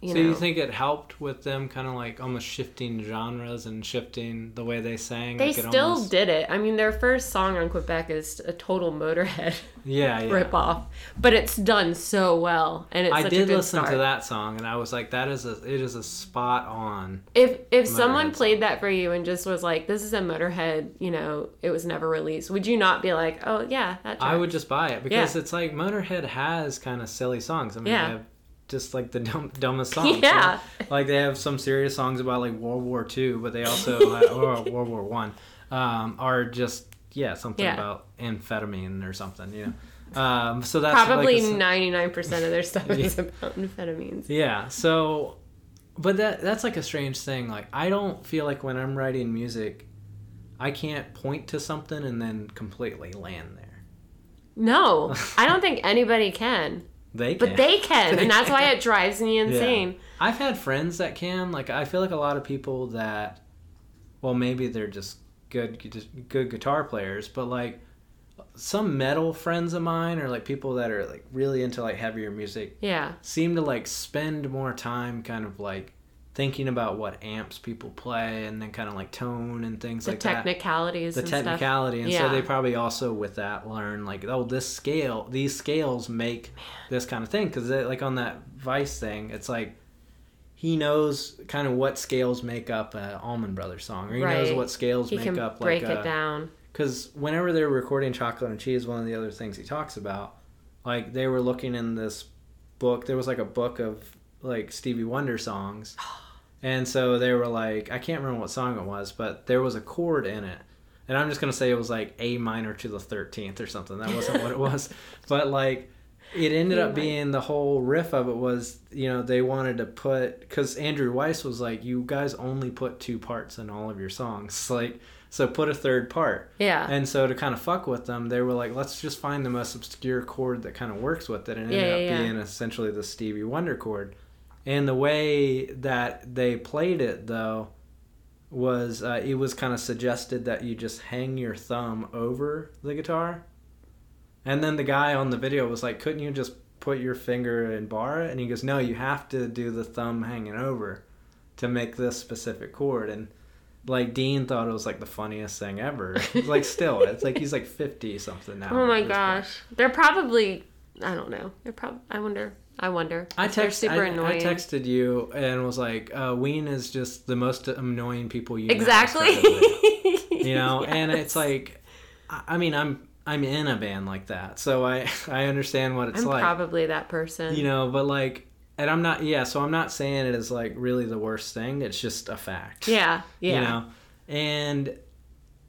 Speaker 2: you
Speaker 1: so
Speaker 2: know,
Speaker 1: you think it helped with them kind of like almost shifting genres and shifting the way they sang?
Speaker 2: they
Speaker 1: like
Speaker 2: still
Speaker 1: almost-
Speaker 2: did it. I mean, their first song on Quebec is a total Motorhead
Speaker 1: Yeah, yeah.
Speaker 2: rip off, but it's done so well, and it's
Speaker 1: I did listen
Speaker 2: start.
Speaker 1: to that song, and I was like, "That is a it is a spot on."
Speaker 2: If if someone played that for you and just was like, "This is a Motorhead," you know, it was never released, would you not be like, "Oh yeah, that"?
Speaker 1: I would just buy it because
Speaker 2: Yeah.
Speaker 1: it's like Motorhead has kind of silly songs. I mean,
Speaker 2: Yeah.
Speaker 1: they have just like the dumb, dumbest songs.
Speaker 2: Yeah.
Speaker 1: know? like they have some serious songs about like World War II, but they also or World War One um, are just yeah something
Speaker 2: Yeah.
Speaker 1: about amphetamine or something. You know, um, so that's
Speaker 2: Probably ninety nine percent of their stuff is about amphetamines.
Speaker 1: Yeah. So, but that that's like a strange thing. Like I don't feel like when I'm writing music, I can't point to something and then completely land there.
Speaker 2: No, I don't think anybody can,
Speaker 1: They can.
Speaker 2: but they can,
Speaker 1: They
Speaker 2: and that's why it drives me insane.
Speaker 1: Yeah. I've had friends that can. Like I feel like a lot of people that, well, maybe they're just good gu- good guitar players, but like some metal friends of mine or like people that are like really into like heavier music
Speaker 2: Yeah.
Speaker 1: seem to like spend more time kind of like thinking about what amps people play and then kind of like tone and things
Speaker 2: The
Speaker 1: like that The
Speaker 2: technicalities
Speaker 1: the
Speaker 2: and stuff.
Speaker 1: technicality and
Speaker 2: Yeah.
Speaker 1: so they probably also with that learn like oh this scale these scales make this kind of thing because like on that vice thing it's like he knows kind of what scales make up an Allman Brothers song or he knows what scales
Speaker 2: He
Speaker 1: make
Speaker 2: can
Speaker 1: up
Speaker 2: break
Speaker 1: like
Speaker 2: it
Speaker 1: a,
Speaker 2: down.
Speaker 1: because whenever they're recording chocolate and cheese one of the other things he talks about like they were looking in this book there was like a book of like stevie wonder songs and so they were like i can't remember what song it was but there was a chord in it and i'm just going to say it was like a minor to the 13th or something that wasn't what it was but like it ended
Speaker 2: You're
Speaker 1: up being the whole riff of it was you know they wanted to put because andrew weiss was like you guys only put two parts in all of your songs like so put a third part
Speaker 2: Yeah.
Speaker 1: and so to kind of fuck with them, they were like, let's just find the most obscure chord that kind of works with it. And it
Speaker 2: Yeah,
Speaker 1: ended
Speaker 2: yeah,
Speaker 1: up
Speaker 2: yeah.
Speaker 1: being essentially the Stevie Wonder chord. And the way that they played it, though, was uh, it was kind of suggested that you just hang your thumb over the guitar. And then the guy on the video was like, couldn't you just put your finger and bar it? And he goes, no, you have to do the thumb hanging over to make this specific chord. And like Dean thought it was like the funniest thing ever. like still, it's like he's like fifty something now.
Speaker 2: oh my
Speaker 1: this point.
Speaker 2: gosh. They're probably I don't know. They're probably I wonder. I wonder.
Speaker 1: I text,
Speaker 2: super
Speaker 1: I, I texted you and was like, uh, "Ween is just the most annoying people you know,"
Speaker 2: exactly.
Speaker 1: you know. And it's like, I I mean, I'm I'm in a band like that, so I I understand what it's
Speaker 2: I'm
Speaker 1: like,
Speaker 2: probably that person.
Speaker 1: you know. But like, and I'm not, yeah. So I'm not saying it is like really the worst thing. It's just a fact.
Speaker 2: yeah. Yeah.
Speaker 1: you know and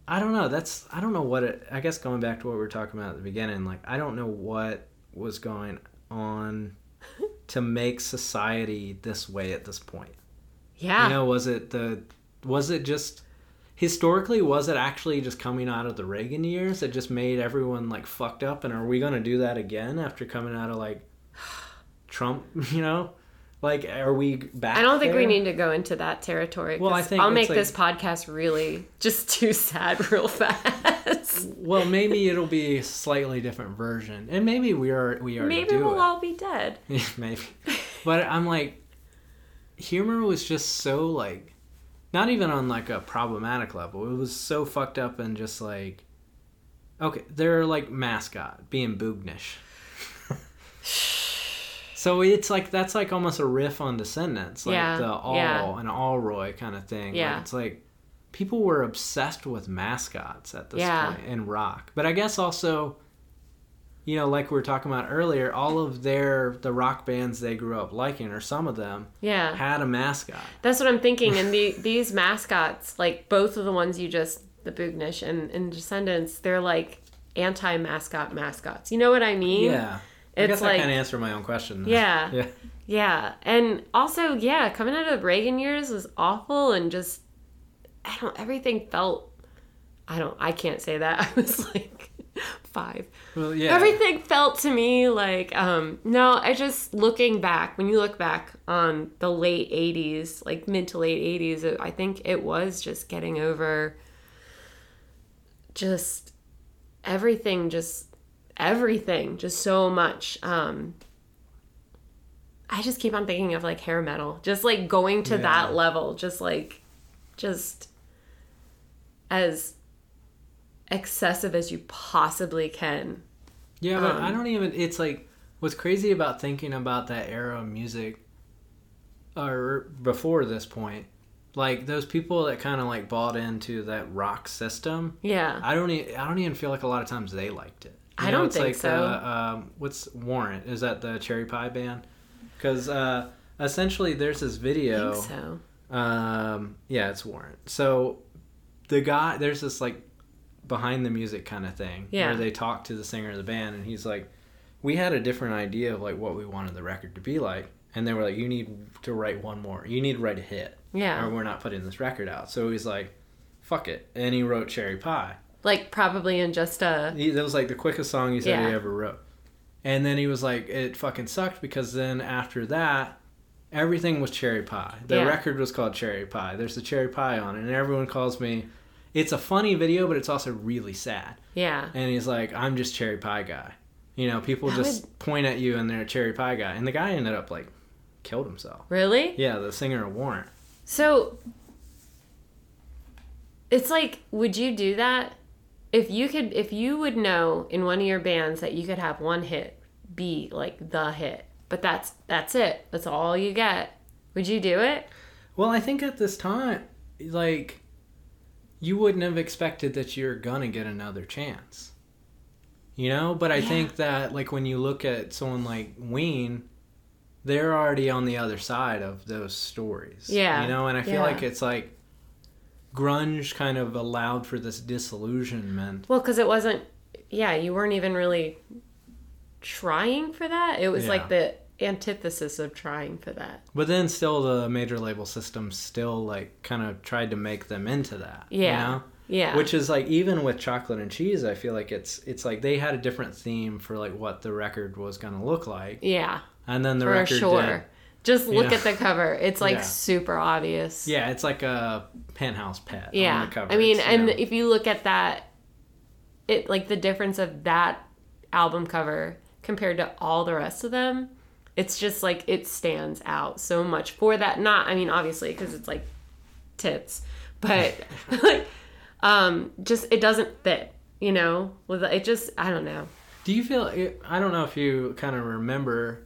Speaker 1: i don't know that's i don't know what it i guess going back to what we were talking about at the beginning like i don't know what was going on to make society this way at this point?
Speaker 2: Yeah.
Speaker 1: you know was it the was it just historically was it actually just coming out of the reagan years that just made everyone like fucked up? And are we going to do that again after coming out of like trump you know like are we back
Speaker 2: I don't think we need to go into that territory.
Speaker 1: Well, I think
Speaker 2: I'll make
Speaker 1: like-
Speaker 2: this podcast really just too sad real fast.
Speaker 1: Well, maybe it'll be a slightly different version, and maybe we are we are.
Speaker 2: Maybe we'll
Speaker 1: it.
Speaker 2: all be dead.
Speaker 1: Maybe, but I'm like, humor was just so like, not even on like a problematic level. It was so fucked up and just like, okay, they're like mascot being boognish. So it's like that's like almost a riff on Descendents, like
Speaker 2: Yeah,
Speaker 1: the all
Speaker 2: yeah.
Speaker 1: and Allroy kind of thing.
Speaker 2: Yeah.
Speaker 1: Like, it's like people were obsessed with mascots at this
Speaker 2: Yeah.
Speaker 1: point in rock. But I guess also, you know, like we were talking about earlier, all of their the rock bands they grew up liking, or some of them,
Speaker 2: Yeah.
Speaker 1: had a mascot.
Speaker 2: That's what I'm thinking. And the, these mascots, like both of the ones you just, the Boognish and, and Descendents, they're like anti mascot mascots. You know what I mean?
Speaker 1: Yeah. I
Speaker 2: It's
Speaker 1: guess
Speaker 2: like-
Speaker 1: I kind of answered my own question.
Speaker 2: Yeah.
Speaker 1: Yeah.
Speaker 2: Yeah. And also, yeah, coming out of the Reagan years was awful and just, I don't, everything felt, I don't, I can't say that. I was like five.
Speaker 1: Well, yeah.
Speaker 2: Everything felt to me like, um, no, I just, looking back, when you look back on the late 80s, like mid to late 80s, it, I think it was just getting over just everything, just everything, just so much. Um, I just keep on thinking of like hair metal, just like going to
Speaker 1: Yeah.
Speaker 2: that level, just like, just as excessive as you possibly can.
Speaker 1: Yeah, but
Speaker 2: Um,
Speaker 1: I don't even. It's like what's crazy about thinking about that era of music, or before this point, like those people that kind of like bought into that rock system.
Speaker 2: Yeah.
Speaker 1: I don't. E- I don't even feel like a lot of times they liked it. You
Speaker 2: I
Speaker 1: know,
Speaker 2: don't
Speaker 1: it's
Speaker 2: think
Speaker 1: like,
Speaker 2: so.
Speaker 1: Uh, um, what's Warrant? Is that the Cherry Pie band? Because uh, essentially, there's this
Speaker 2: I
Speaker 1: video.
Speaker 2: think so.
Speaker 1: Um, yeah, it's Warrant. So the guy, there's this like behind the music kind of thing
Speaker 2: Yeah.
Speaker 1: where they talk to the singer of the band, and he's like, "We had a different idea of like what we wanted the record to be like." And they were like, "You need to write one more. You need to write a hit,
Speaker 2: Yeah.
Speaker 1: or we're not putting this record out." So he's like, "Fuck it," and he wrote "Cherry Pie."
Speaker 2: Like probably in just a
Speaker 1: He, that was like the quickest song he said
Speaker 2: Yeah.
Speaker 1: he ever wrote. And then he was like, it fucking sucked because then after that, everything was cherry pie. The
Speaker 2: Yeah.
Speaker 1: record was called Cherry Pie. There's a cherry pie on it, and everyone calls me. it's a funny video, but it's also really sad.
Speaker 2: Yeah.
Speaker 1: And he's like, I'm just cherry pie guy. You know, people
Speaker 2: That
Speaker 1: just point at you and they're a cherry pie guy. And the guy ended up like killed himself.
Speaker 2: Really?
Speaker 1: Yeah, the singer of Warrant.
Speaker 2: So it's like, would you do that if you could? If you would know in one of your bands that you could have one hit be like the hit, but that's that's it. That's all you get. Would you do it?
Speaker 1: Well, I think at this time, like, you wouldn't have expected that you're gonna get another chance. You know, but I
Speaker 2: Yeah.
Speaker 1: think that like when you look at someone like Ween, they're already on the other side of those stories.
Speaker 2: Yeah.
Speaker 1: You know, and I feel
Speaker 2: Yeah.
Speaker 1: like it's like grunge kind of allowed for this disillusionment.
Speaker 2: Well, because it wasn't. Yeah, you weren't even really trying for that. It was
Speaker 1: Yeah.
Speaker 2: like the antithesis of trying for that.
Speaker 1: But then still the major label system still like kind of tried to make them into that.
Speaker 2: Yeah.
Speaker 1: You know?
Speaker 2: Yeah.
Speaker 1: Which is like even with chocolate and cheese, I feel like it's it's like they had a different theme for like what the record was gonna look like,
Speaker 2: yeah,
Speaker 1: and then the
Speaker 2: for
Speaker 1: record
Speaker 2: sure.
Speaker 1: did.
Speaker 2: Just look at the cover. It's like
Speaker 1: Yeah.
Speaker 2: super obvious.
Speaker 1: Yeah, it's like a penthouse pet
Speaker 2: Yeah.
Speaker 1: on the cover.
Speaker 2: I mean,
Speaker 1: It's, you
Speaker 2: and
Speaker 1: know-
Speaker 2: if you look at that, it like the difference of that album cover compared to all the rest of them, it's just like it stands out so much for that. Not, I mean, obviously, because it's like tits, but like, um, just it doesn't fit, you know? With it just, I don't know.
Speaker 1: do you feel? I don't know if you kind of remember.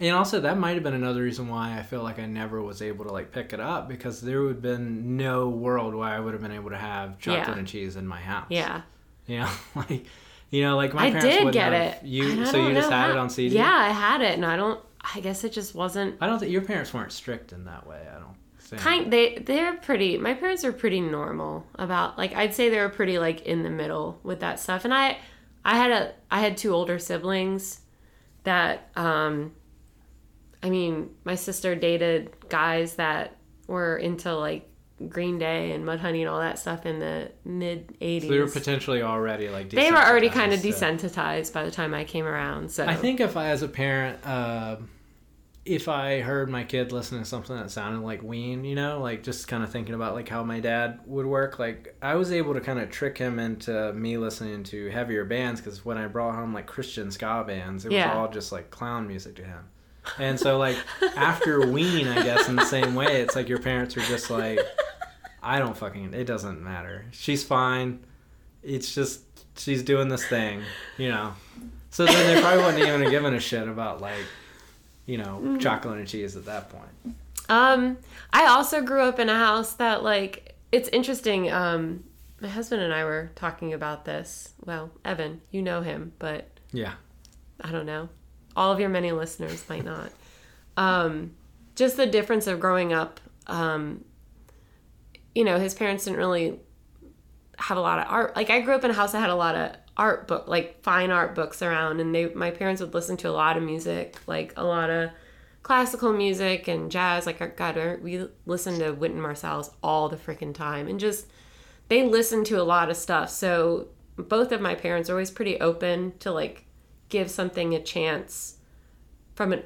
Speaker 1: And also, that might have been another reason why I feel like I never was able to like pick it up because there would have been no world where I would have been able to have chocolate
Speaker 2: Yeah.
Speaker 1: and cheese in my house.
Speaker 2: Yeah.
Speaker 1: You know, like you know, like my
Speaker 2: I
Speaker 1: parents
Speaker 2: did get
Speaker 1: have-
Speaker 2: it.
Speaker 1: You so you just had it on CD.
Speaker 2: Yeah, I had it, and I don't. I guess it just wasn't.
Speaker 1: I don't think your parents weren't strict in that way. I don't think.
Speaker 2: Kind they they're pretty. My parents are pretty normal about like I'd say they were pretty like in the middle with that stuff. And I I had a I had two older siblings that um I mean my sister dated guys that were into like Green Day and Mudhoney and all that stuff in the mid '80s.
Speaker 1: So they were potentially already like.
Speaker 2: They were already kind of
Speaker 1: desensitized, so-
Speaker 2: desensitized by the time I came around. So
Speaker 1: I think if I, as a parent, uh, if I heard my kid listening to something that sounded like Ween, you know, like just kind of thinking about like how my dad would work, like I was able to kind of trick him into me listening to heavier bands because when I brought home like Christian ska bands, it was
Speaker 2: Yeah.
Speaker 1: all just like clown music to him. And so like after Ween, I guess in the same way, it's like your parents are just like, I don't fucking, it doesn't matter. She's fine. It's just she's doing this thing, you know. So then they probably wouldn't even have given a shit about like, you know,
Speaker 2: Mm.
Speaker 1: chocolate and cheese at that point.
Speaker 2: Um, I also grew up in a house that like it's interesting. Um, my husband and I were talking about this. Well, Evan, you know him, but
Speaker 1: Yeah.
Speaker 2: I don't know. All of your many listeners might not. Um, just the difference of growing up. Um, you know, his parents didn't really have a lot of art. Like I grew up in a house that had a lot of art book, like fine art books around, and they my parents would listen to a lot of music, like a lot of classical music and jazz. Like God, we listened to Wynton Marsalis all the freaking time, and just they listened to a lot of stuff. So both of my parents are always pretty open to like give something a chance from an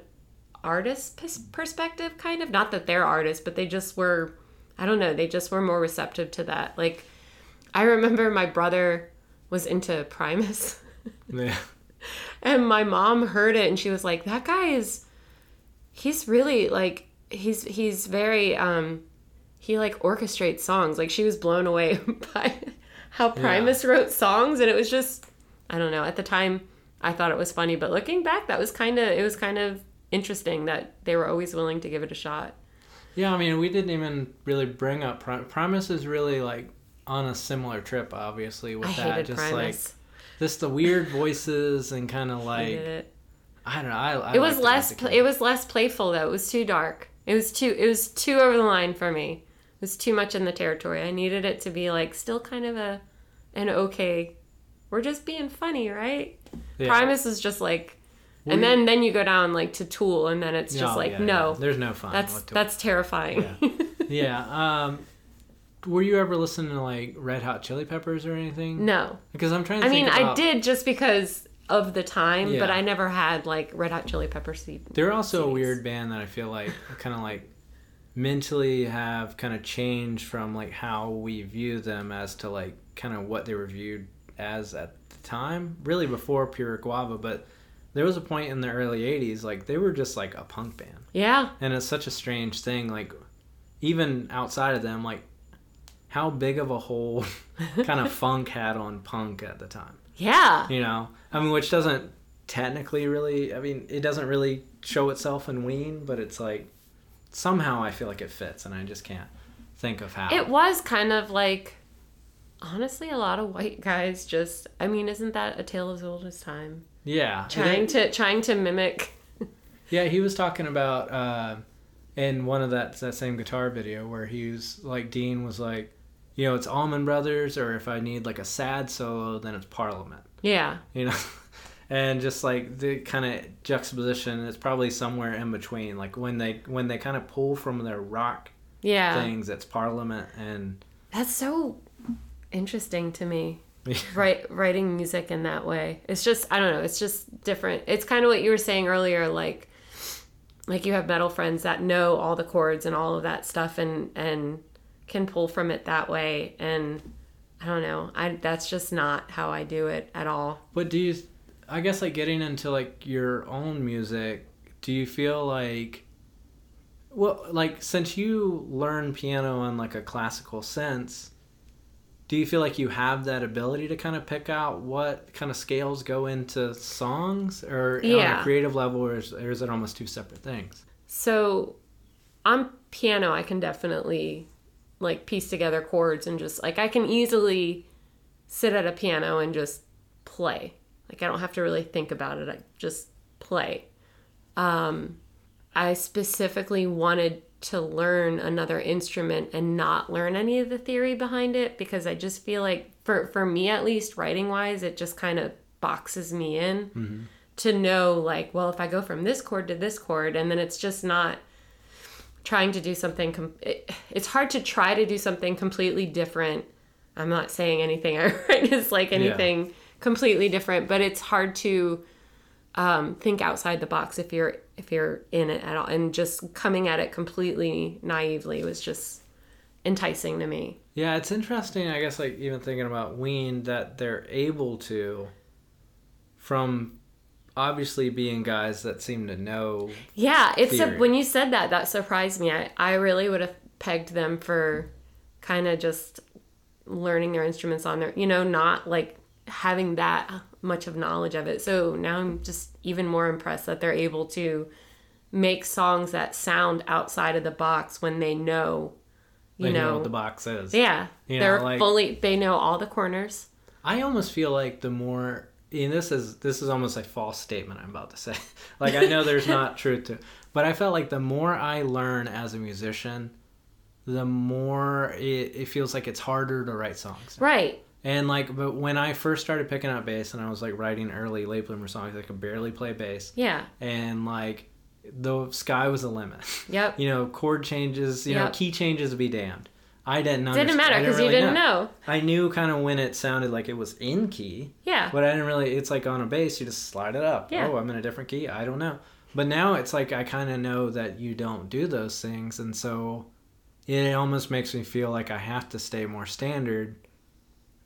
Speaker 2: artist pers- perspective, kind of. Not that they're artists, but they just were. I don't know. They just were more receptive to that. Like I remember my brother was into Primus.
Speaker 1: Yeah.
Speaker 2: And my mom heard it and she was like, "That guy is he's really like he's he's very um he like orchestrates songs." Like she was blown away by how Primus wrote songs and it was just I don't know. At the time I thought it was funny, but looking back that was kind of it was kind of interesting that they were always willing to give it a shot.
Speaker 1: Yeah, I mean, we didn't even really bring up Prim- Primus is really like on a similar trip, obviously, with
Speaker 2: I
Speaker 1: that.
Speaker 2: hated
Speaker 1: just
Speaker 2: Primus.
Speaker 1: like just the weird voices and kind of like. I don't know. I, I
Speaker 2: It was less. pl- It was less playful though. It was too dark. It was too. It was too over the line for me. It was too much in the territory. I needed it to be like still kind of a, an okay. We're just being funny, right?
Speaker 1: Yeah.
Speaker 2: Primus is just like,
Speaker 1: We-
Speaker 2: and then then you go down like to Tool, and then it's just
Speaker 1: Oh,
Speaker 2: like
Speaker 1: yeah,
Speaker 2: no,
Speaker 1: yeah. there's no fun.
Speaker 2: that's that's terrifying.
Speaker 1: Yeah. yeah. Um, were you ever listening to like Red Hot Chili Peppers or anything?
Speaker 2: no,
Speaker 1: Because I'm trying to
Speaker 2: I mean
Speaker 1: think
Speaker 2: I did just because of the time, but I never had like Red Hot Chili Pepper seed.
Speaker 1: They're also a weird band that I feel like kind of like mentally have kind of changed from like how we view them as to like kind of what they were viewed as at the time, really before Pure Guava, but there was a point in the early 80s like they were just like a punk band.
Speaker 2: Yeah.
Speaker 1: And it's such a strange thing like even outside of them like how big of a hole kind of funk had on punk at the time
Speaker 2: Yeah.
Speaker 1: you know i mean which doesn't technically really i mean it doesn't really show itself in ween but it's like somehow i feel like it fits and i just can't think of how
Speaker 2: It was kind of like honestly a lot of white guys just I mean, isn't that a tale as old as time?
Speaker 1: yeah
Speaker 2: Trying to trying to mimic
Speaker 1: yeah he was talking about uh in one of that that same guitar video where he was like dean was like you know it's Allman Brothers or if i need like a sad solo then it's parliament
Speaker 2: Yeah.
Speaker 1: you know and just like the kind of juxtaposition it's probably somewhere in between like when they when they kind of pull from their rock
Speaker 2: Yeah.
Speaker 1: things it's parliament and
Speaker 2: That's so interesting to me. Write, writing music in that way. It's just I don't know, it's just different. It's kind of what you were saying earlier like like you have metal friends that know all the chords and all of that stuff and and can pull from it that way and I don't know. I that's just not how I do it at all.
Speaker 1: but do you i guess like getting into like your own music do you feel like well like since you learn piano in like a classical sense do you feel like you have that ability to kind of pick out what kind of scales go into songs or on a creative level or is, or is it almost two separate things
Speaker 2: So on piano, I can definitely like piece together chords and just like I can easily sit at a piano and just play. Like I don't have to really think about it. I just play. Um, I specifically wanted to learn another instrument and not learn any of the theory behind it because I just feel like for for me at least writing wise it just kind of boxes me in to know like well if I go from this chord to this chord and then it's just not trying to do something com- it, it's hard to try to do something completely different. I'm not saying anything i write is like anything completely different but it's hard to um, think outside the box if you're if you're in it at all and just coming at it completely naively was just enticing to me
Speaker 1: Yeah, it's interesting. I guess like even thinking about Ween that they're able to, from obviously being guys that seem to know.
Speaker 2: Yeah, it's a, when you said that, that surprised me. I, I really would have pegged them for kind of just learning their instruments on their, you know, not like having that much of knowledge of it. So now I'm just even more impressed that they're able to make songs that sound outside of the box when they know, you
Speaker 1: They know,
Speaker 2: know,
Speaker 1: what the box is.
Speaker 2: yeah,
Speaker 1: You
Speaker 2: they're
Speaker 1: like-
Speaker 2: fully, they know all the corners.
Speaker 1: I almost feel like the more and this is this is almost a false statement I'm about to say. like I know there's not truth to, but I felt like the more I learn as a musician, the more it, it feels like it's harder to write songs.
Speaker 2: Right.
Speaker 1: And like, but when I first started picking up bass and I was like writing early late bloomer songs, I could barely play bass,
Speaker 2: Yeah.
Speaker 1: and like the sky was the limit.
Speaker 2: Yep.
Speaker 1: you know, chord changes, you know, key changes would be damned. I didn't
Speaker 2: know.
Speaker 1: Didn't
Speaker 2: matter because you didn't know.
Speaker 1: I knew kind of when it sounded like it was in key,
Speaker 2: Yeah.
Speaker 1: but I didn't really. It's like on a bass, you just slide it up.
Speaker 2: Yeah.
Speaker 1: Oh, I'm in a different key. I don't know. But now it's like I kind of know that you don't do those things, and so it almost makes me feel like I have to stay more standard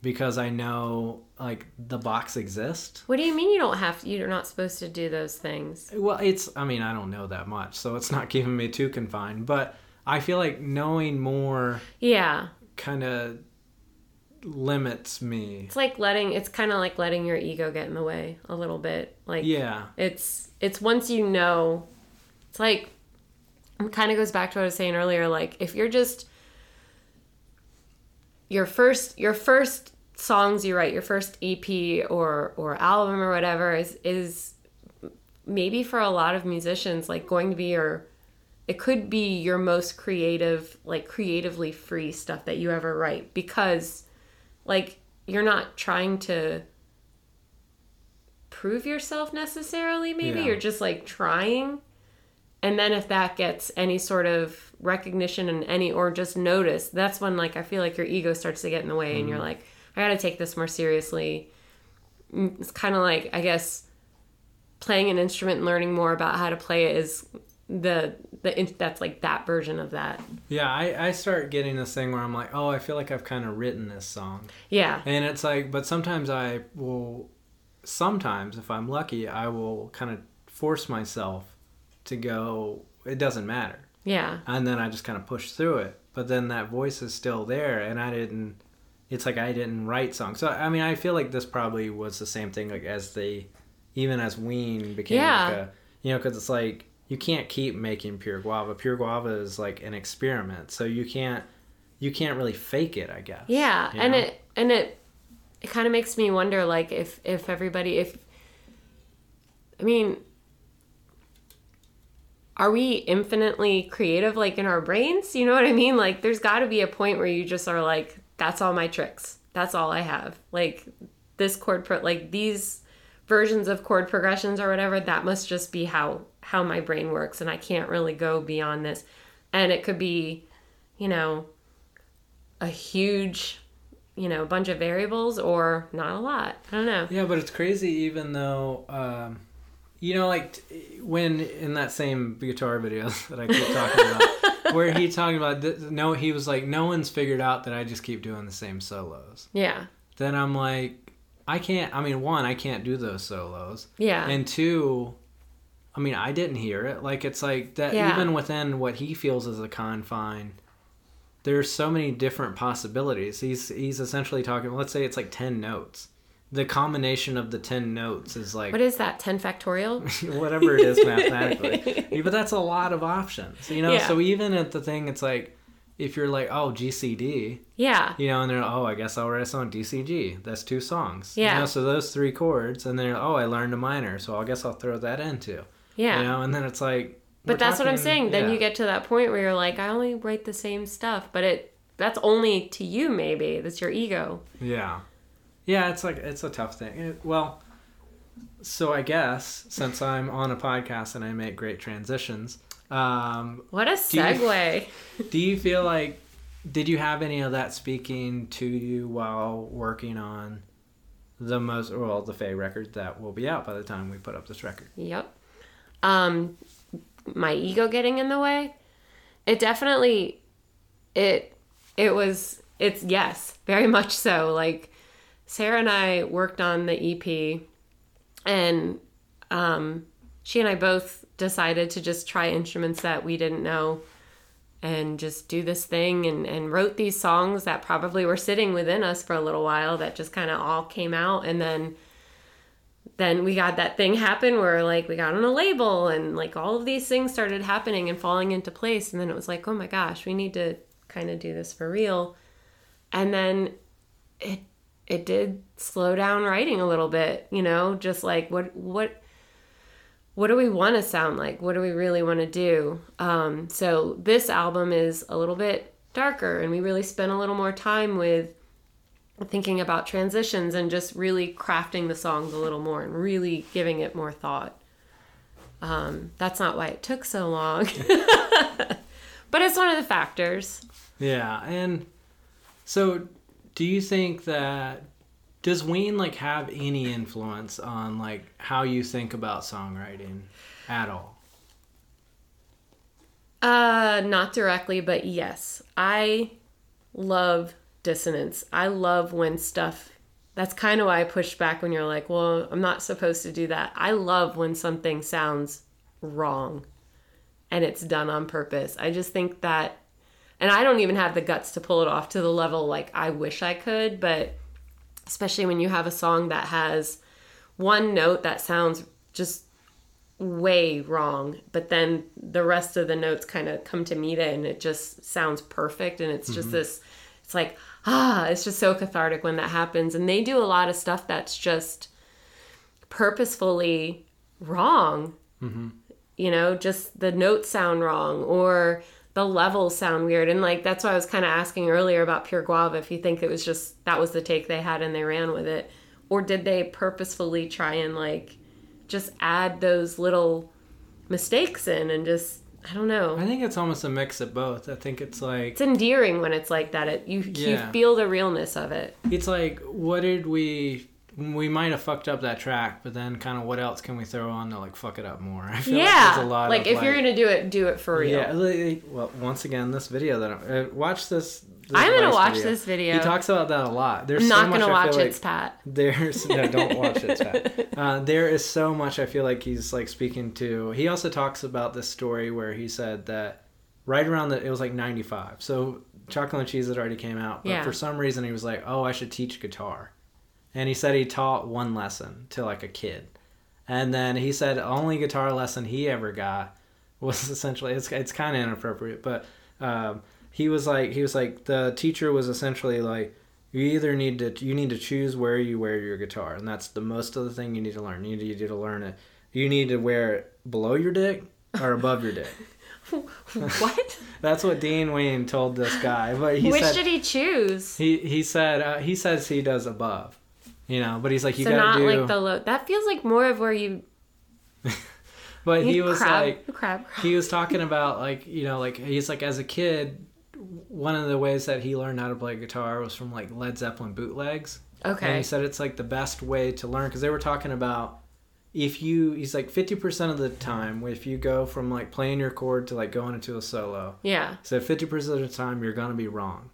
Speaker 1: because I know like the box exists.
Speaker 2: What do you mean you don't have to, you're not supposed to do those things?
Speaker 1: Well, it's. I mean, I don't know that much, so it's not keeping me too confined. But I feel like knowing more
Speaker 2: Yeah.
Speaker 1: kind of limits me.
Speaker 2: It's like letting it's kind of like letting your ego get in the way a little bit. Like
Speaker 1: Yeah.
Speaker 2: it's it's once you know it's like it kind of goes back to what I was saying earlier like if you're just your first your first songs you write, your first EP or or album or whatever is is maybe for a lot of musicians like going to be your it could be your most creative like creatively free stuff that you ever write because like you're not trying to prove yourself necessarily maybe.
Speaker 1: Yeah.
Speaker 2: you're just like trying. And then if that gets any sort of recognition and any or just notice that's when like i feel like your ego starts to get in the way and you're mm-hmm. like i gotta take this more seriously Mm, it's kind of like i guess playing an instrument and learning more about how to play it is the the that's like that version of that.
Speaker 1: Yeah, I, I start getting this thing where I'm like, oh, I feel like I've kind of written this song.
Speaker 2: Yeah.
Speaker 1: And it's like, but sometimes I will, sometimes if I'm lucky, I will kind of force myself to go, it doesn't matter.
Speaker 2: Yeah.
Speaker 1: And then I just kind of push through it. But then that voice is still there, and I didn't, it's like I didn't write songs. So, I mean, I feel like this probably was the same thing, like as they, even as Ween became
Speaker 2: Yeah.
Speaker 1: like a, you know, because it's like, you can't keep making pure guava. Pure guava is like an experiment. So you can't, you can't really fake it, I guess.
Speaker 2: Yeah,
Speaker 1: you
Speaker 2: and
Speaker 1: know?
Speaker 2: it and it it kind of makes me wonder like if if everybody if I mean are we infinitely creative like in our brains? You know what I mean? Like there's got to be a point where you just are like that's all my tricks. That's all I have. Like this chord pro like these versions of chord progressions or whatever that must just be how how my brain works and I can't really go beyond this. And it could be, you know, a huge, you know, bunch of variables or not a lot. I don't know.
Speaker 1: Yeah, but it's crazy even though, um, you know, like when in that same guitar video that I keep talking about, where he talking about, th- no, he was like, no one's figured out that I just keep doing the same solos.
Speaker 2: Yeah.
Speaker 1: Then I'm like, I can't, I mean, one, I can't do those solos.
Speaker 2: Yeah.
Speaker 1: And two, I mean, I didn't hear it. Like, it's like that,
Speaker 2: Yeah.
Speaker 1: even within what he feels as a confine, there's so many different possibilities. He's he's essentially talking. Let's say it's like ten notes. The combination of the ten notes is like
Speaker 2: what is that? 10 factorial?
Speaker 1: whatever it is mathematically. Yeah, but that's a lot of options, you know.
Speaker 2: Yeah.
Speaker 1: So even at the thing, it's like if you're like, oh, GCD,
Speaker 2: yeah.
Speaker 1: you know, and they're oh, I guess I'll write a song DCG. That's two songs.
Speaker 2: Yeah.
Speaker 1: You know, so those three chords, and then oh, I learned a minor, so I guess I'll throw that in too.
Speaker 2: Yeah.
Speaker 1: You know, and then it's like.
Speaker 2: but that's what I'm saying. Then
Speaker 1: yeah.
Speaker 2: you get to that point where you're like, I only write the same stuff, but it that's only to you maybe. That's your ego.
Speaker 1: Yeah. Yeah, it's like it's a tough thing. It- well, so I guess since I'm on a podcast and I make great transitions, um,
Speaker 2: What a
Speaker 1: you-
Speaker 2: segue.
Speaker 1: do you feel like did you have any of that speaking to you while working on the most well the Faye record that will be out by the time we put up this record?
Speaker 2: Yep. Um my ego getting in the way. It definitely it it was it's yes, very much so. Like Sarah and I worked on the EP and um she and I both decided to just try instruments that we didn't know and just do this thing and, and wrote these songs that probably were sitting within us for a little while that just kind of all came out. And then then we got that thing happen where like we got on a label and like all of these things started happening and falling into place. And then it was like oh my gosh we need to kind of do this for real. And then it it did slow down writing a little bit you know just like what what what do we want to sound like what do we really want to do um, so this album is a little bit darker and we really spent a little more time with thinking about transitions and just really crafting the songs a little more and really giving it more thought. Um, that's not why it took so long, but it's one of the factors.
Speaker 1: Yeah, and so do you think that does Ween like have any influence on like how you think about songwriting at all?
Speaker 2: Uh, not directly, but yes, I love dissonance. I love when stuff. That's kind of why I pushed back when you're like, well, I'm not supposed to do that. I love when something sounds wrong and it's done on purpose. I just think that, and I don't even have the guts to pull it off to the level like I wish I could, but especially when you have a song that has one note that sounds just way wrong, but then the rest of the notes kind of come to meet it and it just sounds perfect. And it's just this, it's like, ah, it's just so cathartic when that happens. And they do a lot of stuff that's just purposefully wrong. You know, just the notes sound wrong or the levels sound weird. And like, that's why I was kind of asking earlier about Pure Guava if you think it was just that was the take they had and they ran with it. Or did they purposefully try and like, just add those little mistakes in and just I don't know.
Speaker 1: I think it's almost a mix of both. I think it's like
Speaker 2: It's endearing when it's like that. It you
Speaker 1: Yeah.
Speaker 2: you feel the realness of it.
Speaker 1: it's like what did we we might have fucked up that track, but then kind of what else can we throw on to like fuck it up more? I feel
Speaker 2: yeah.
Speaker 1: like there's a lot
Speaker 2: like if you're gonna do it, do it for real.
Speaker 1: Yeah, like, well, once again, this video that I, uh, watch this. this
Speaker 2: I'm gonna watch this video.
Speaker 1: He talks about that a lot. There's
Speaker 2: I'm
Speaker 1: so
Speaker 2: not
Speaker 1: much
Speaker 2: gonna watch
Speaker 1: feel
Speaker 2: it,
Speaker 1: like-
Speaker 2: Spat.
Speaker 1: There's no, don't watch it. Pat. Uh, there is so much I feel like he's like speaking to. He also talks about this story where he said that right around the it was like 95. So Chocolate and Cheese had already came out, but
Speaker 2: Yeah.
Speaker 1: for some reason he was like, "Oh, I should teach guitar," and he said he taught one lesson to like a kid, and then he said only guitar lesson he ever got was essentially it's it's kind of inappropriate, but um, he was like he was like the teacher was essentially like you either need to you need to choose where you wear your guitar and that's the most of the thing you need to learn you need, you need to learn it you need to wear it below your dick or above your dick
Speaker 2: what?
Speaker 1: that's what dean ween told this guy but he
Speaker 2: Which
Speaker 1: said
Speaker 2: did he choose?
Speaker 1: he he said uh, he says he does above you know but he's like you
Speaker 2: so
Speaker 1: gotta
Speaker 2: not
Speaker 1: do
Speaker 2: like the low. That feels like more of where you.
Speaker 1: but he was
Speaker 2: crab,
Speaker 1: like
Speaker 2: crab.
Speaker 1: he was talking about like you know like he's like as a kid one of the ways that he learned how to play guitar was from like led zeppelin bootlegs
Speaker 2: Okay.
Speaker 1: and he said it's like the best way to learn because they were talking about if you he's like 50% of the time if you go from like playing your chord to like going into a solo
Speaker 2: Yeah.
Speaker 1: so 50% of the time you're gonna be wrong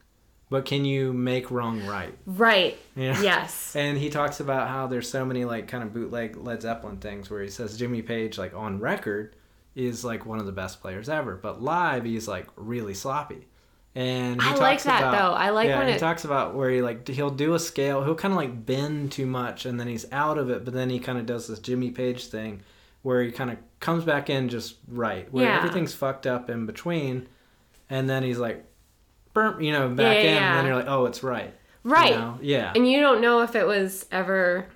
Speaker 1: but can you make wrong right
Speaker 2: Right.
Speaker 1: Yeah.
Speaker 2: Yes.
Speaker 1: and he talks about how there's so many like kind of bootleg Led Zeppelin things where he says Jimmy Page like on record is like one of the best players ever, but live he's like really sloppy. And he
Speaker 2: I
Speaker 1: talks
Speaker 2: like that,
Speaker 1: about,
Speaker 2: though. I like
Speaker 1: yeah,
Speaker 2: when
Speaker 1: he
Speaker 2: it-
Speaker 1: talks about where he like he'll do a scale, he'll kind of like bend too much, and then he's out of it, but then he kind of does this Jimmy Page thing where he kind of comes back in just right, where
Speaker 2: Yeah.
Speaker 1: everything's fucked up in between, and then he's like, burp, you know, back
Speaker 2: Yeah,
Speaker 1: in,
Speaker 2: yeah,
Speaker 1: and then you're like, oh, it's right, you
Speaker 2: Right.
Speaker 1: know? Yeah,
Speaker 2: And you don't know if it was ever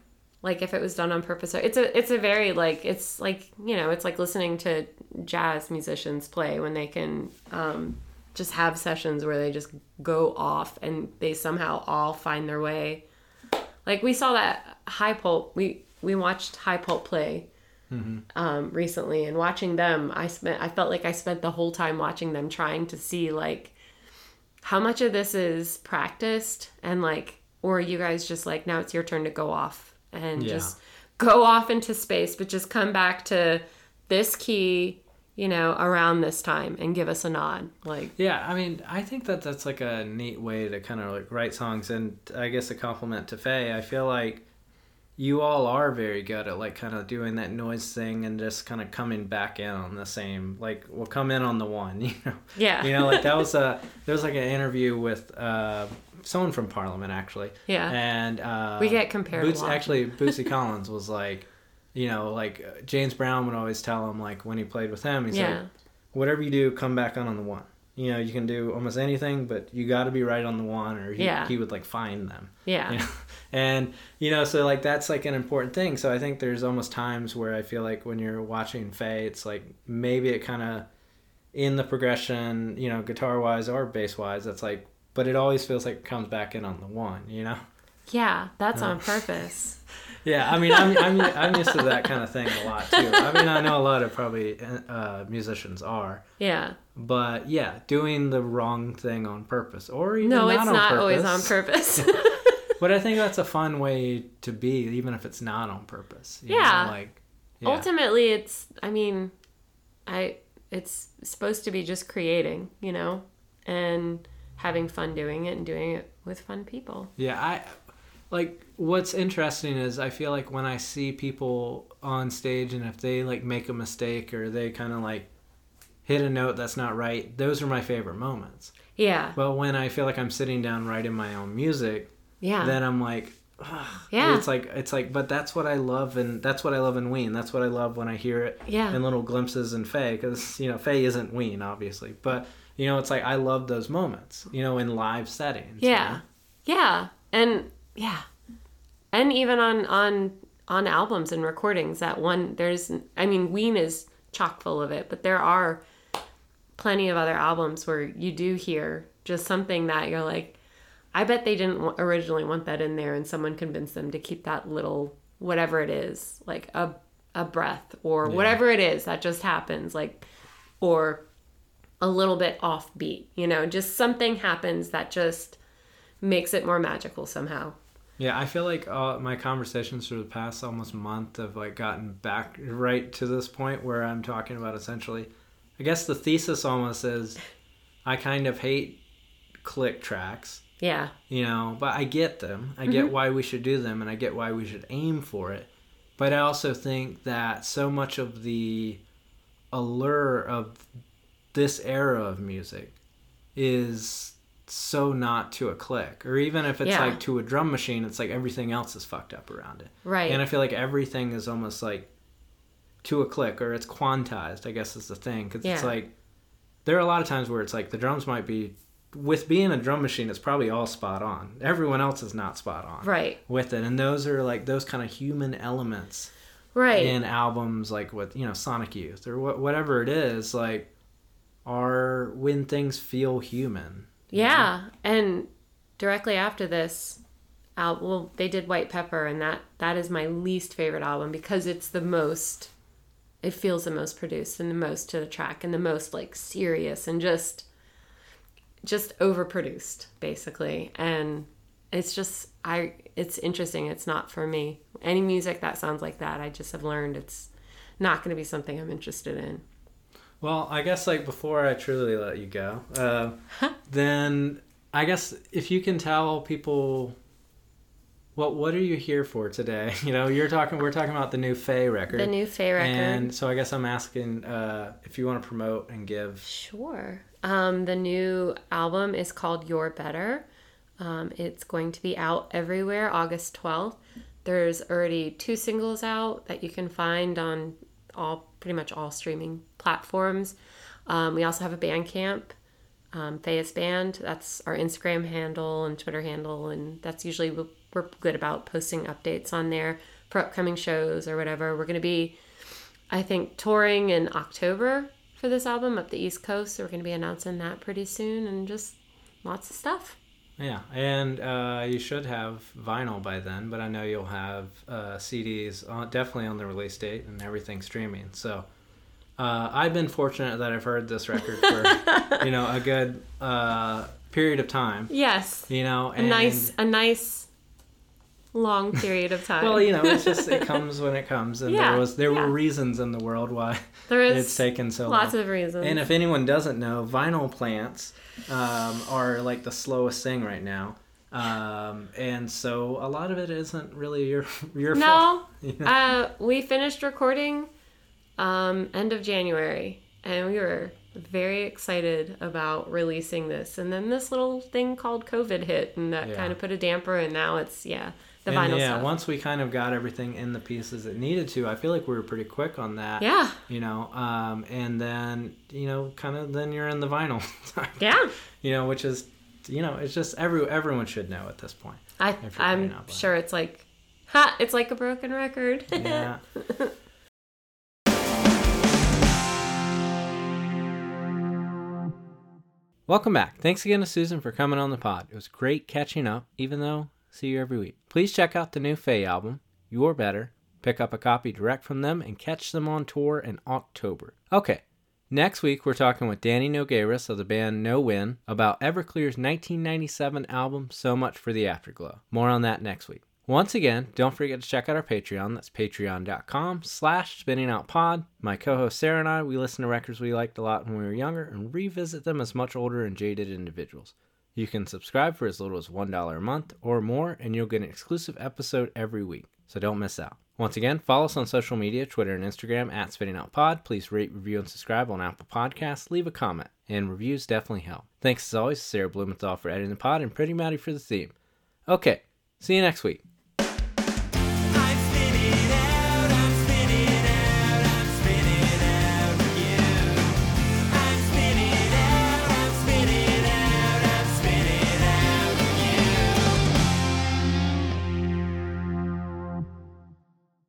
Speaker 2: like if it was done on purpose. Or it's a it's a very like it's like you know it's like listening to jazz musicians play when they can um just have sessions where they just go off and they somehow all find their way. Like we saw that high pulp we we watched high pulp play um recently and watching them i spent i felt like i spent the whole time watching them trying to see like how much of this is practiced and like or you guys just like now it's your turn to go off and
Speaker 1: Yeah.
Speaker 2: just go off into space but just come back to this key you know around this time and give us a nod like
Speaker 1: Yeah, I mean, I think that that's like a neat way to kind of like write songs, and I guess a compliment to Faye. I feel like you all are very good at like kind of doing that noise thing and just kind of coming back in on the same like we'll come in on the one, you know.
Speaker 2: Yeah.
Speaker 1: You know, like that was a there was like an interview with uh someone from Parliament actually.
Speaker 2: Yeah.
Speaker 1: And uh
Speaker 2: We get compared
Speaker 1: Boots, actually Bootsy Collins was like you know, like uh, James Brown would always tell him, like when he played with him, he's
Speaker 2: Yeah.
Speaker 1: like, whatever you do, come back on on the one. You know, you can do almost anything, but you got to be right on the one, or he,
Speaker 2: Yeah.
Speaker 1: he would like find them.
Speaker 2: yeah
Speaker 1: You know? And you know, so like that's like an important thing. So I think there's almost times where I feel like when you're watching Faye, it's like maybe it kind of in the progression, you know, guitar wise or bass wise, that's like, but it always feels like it comes back in on the one. You know.
Speaker 2: yeah that's on purpose
Speaker 1: Yeah, I mean, I'm, I'm, I'm used to that kind of thing a lot too. I mean, I know a lot of probably uh, musicians are,
Speaker 2: yeah
Speaker 1: but yeah, doing the wrong thing on purpose, or even
Speaker 2: no
Speaker 1: not
Speaker 2: it's not
Speaker 1: purpose.
Speaker 2: always on purpose
Speaker 1: But I think that's a fun way to be, even if it's not on purpose. you know,
Speaker 2: Yeah.
Speaker 1: like yeah.
Speaker 2: ultimately it's i mean i it's supposed to be just creating you know and having fun doing it and doing it with fun people
Speaker 1: Yeah, I like what's interesting is I feel like when I see people on stage and if they like make a mistake or they kind of like hit a note that's not right, those are my favorite moments.
Speaker 2: yeah
Speaker 1: But when I feel like I'm sitting down writing my own music,
Speaker 2: yeah
Speaker 1: then I'm like, ugh.
Speaker 2: Yeah.
Speaker 1: It's like it's like, but that's what I love, and that's what I love in Ween. That's what I love when I hear it
Speaker 2: Yeah.
Speaker 1: in little glimpses in Faye, because you know Faye isn't Ween, obviously, but you know it's like I love those moments, you know, in live settings. you
Speaker 2: yeah
Speaker 1: know?
Speaker 2: yeah and yeah and even on on on albums and recordings that one there's i mean ween is chock full of it but there are plenty of other albums where you do hear just something that you're like i bet they didn't originally want that in there and someone convinced them to keep that little whatever it is like a a breath or whatever it is that just happens like or a little bit offbeat you know? Just something happens that just makes it more magical somehow.
Speaker 1: Yeah, I feel like uh, my conversations for the past almost month have like gotten back right to this point where I'm talking about essentially. I guess the thesis almost is, I kind of hate click tracks,
Speaker 2: Yeah.
Speaker 1: you know, but I get them. I get mm-hmm. why we should do them, and I get why we should aim for it. But I also think that so much of the allure of this era of music is so not to a click or even if it's
Speaker 2: Yeah.
Speaker 1: like to a drum machine it's like everything else is fucked up around it
Speaker 2: Right.
Speaker 1: and i feel like everything is almost like to a click or it's quantized i guess is the thing because it's like there are a lot of times where it's like the drums might be with being a drum machine it's probably all spot on everyone else is not spot on
Speaker 2: right.
Speaker 1: with it and those are like those kind of human elements
Speaker 2: Right.
Speaker 1: in albums like with you know Sonic Youth or wh- whatever it is like are when things feel human.
Speaker 2: Yeah, and directly after this, al- well, they did White Pepper, and that that is my least favorite album because it's the most. It feels the most produced and the most to the track and the most like serious and just, just overproduced basically, and it's just I. It's interesting. It's not for me. Any music that sounds like that, I just have learned it's not going to be something I'm interested in.
Speaker 1: Well, I guess like before I truly let you go, uh, then I guess if you can tell people what what are you here for today? You know, you're talking we're talking about the new Faye record.
Speaker 2: The new Faye record.
Speaker 1: And so I guess I'm asking uh, if you want to promote and give
Speaker 2: Sure. Um, the new album is called You're Better. Um, it's going to be out everywhere August 12th. There's already two singles out that you can find on all pretty much all streaming platforms. Um, we also have a Bandcamp, um, Fayus Band. That's our Instagram handle and Twitter handle, and that's usually we're good about posting updates on there for upcoming shows or whatever. We're going to be I think touring in October for this album up the East Coast. So we're going to be announcing that pretty soon and just lots of stuff.
Speaker 1: Yeah, and uh, you should have vinyl by then, but I know you'll have uh, CDs on, definitely on the release date and everything streaming. So uh, I've been fortunate that I've heard this record for you know a good uh, period of time.
Speaker 2: Yes.
Speaker 1: You know,
Speaker 2: A nice, a nice long period of time.
Speaker 1: Well, you know, it's just it comes when it comes, and
Speaker 2: Yeah,
Speaker 1: there was there
Speaker 2: yeah.
Speaker 1: were reasons in the world why
Speaker 2: there is
Speaker 1: it's taken so
Speaker 2: lots
Speaker 1: long.
Speaker 2: of reasons.
Speaker 1: And if anyone doesn't know, vinyl plants um, are like the slowest thing right now. Um, and so a lot of it isn't really your your fault.
Speaker 2: no, uh, we finished recording um, end of January, and we were very excited about releasing this. And then this little thing called COVID hit, and that
Speaker 1: Yeah.
Speaker 2: kind of put a damper. And now it's yeah, the
Speaker 1: and
Speaker 2: vinyl
Speaker 1: yeah,
Speaker 2: stuff.
Speaker 1: once we kind of got everything in the pieces it needed to, I feel like we were pretty quick on that.
Speaker 2: yeah,
Speaker 1: You know, um, and then you know, kind of then you're in the vinyl,
Speaker 2: yeah.
Speaker 1: you know, which is, you know, it's just every everyone should know at this point.
Speaker 2: I I'm sure it's like ha it's like a broken record.
Speaker 1: Yeah. Welcome back. Thanks again to Susan for coming on the pod. It was great catching up, even though see you every week. Please check out the new Faye album, You're Better. Pick up a copy direct from them and catch them on tour in October. Okay, next week we're talking with Danny Nogueras of the band No Win about Everclear's 1997 album So Much for the Afterglow. More on that next week. Once again, don't forget to check out our Patreon. That's patreon.com slash spinningoutpod. My co-host Sarah and I, we listen to records we liked a lot when we were younger and revisit them as much older and jaded individuals. You can subscribe for as little as $1 a month or more, and you'll get an exclusive episode every week. So don't miss out. Once again, follow us on social media, Twitter and Instagram at Spinning Out Pod. Please rate, review, and subscribe on Apple Podcasts. Leave a comment, and reviews definitely help. Thanks as always to Sarah Blumenthal for editing the pod and Pretty Maddie for the theme. Okay, see you next week.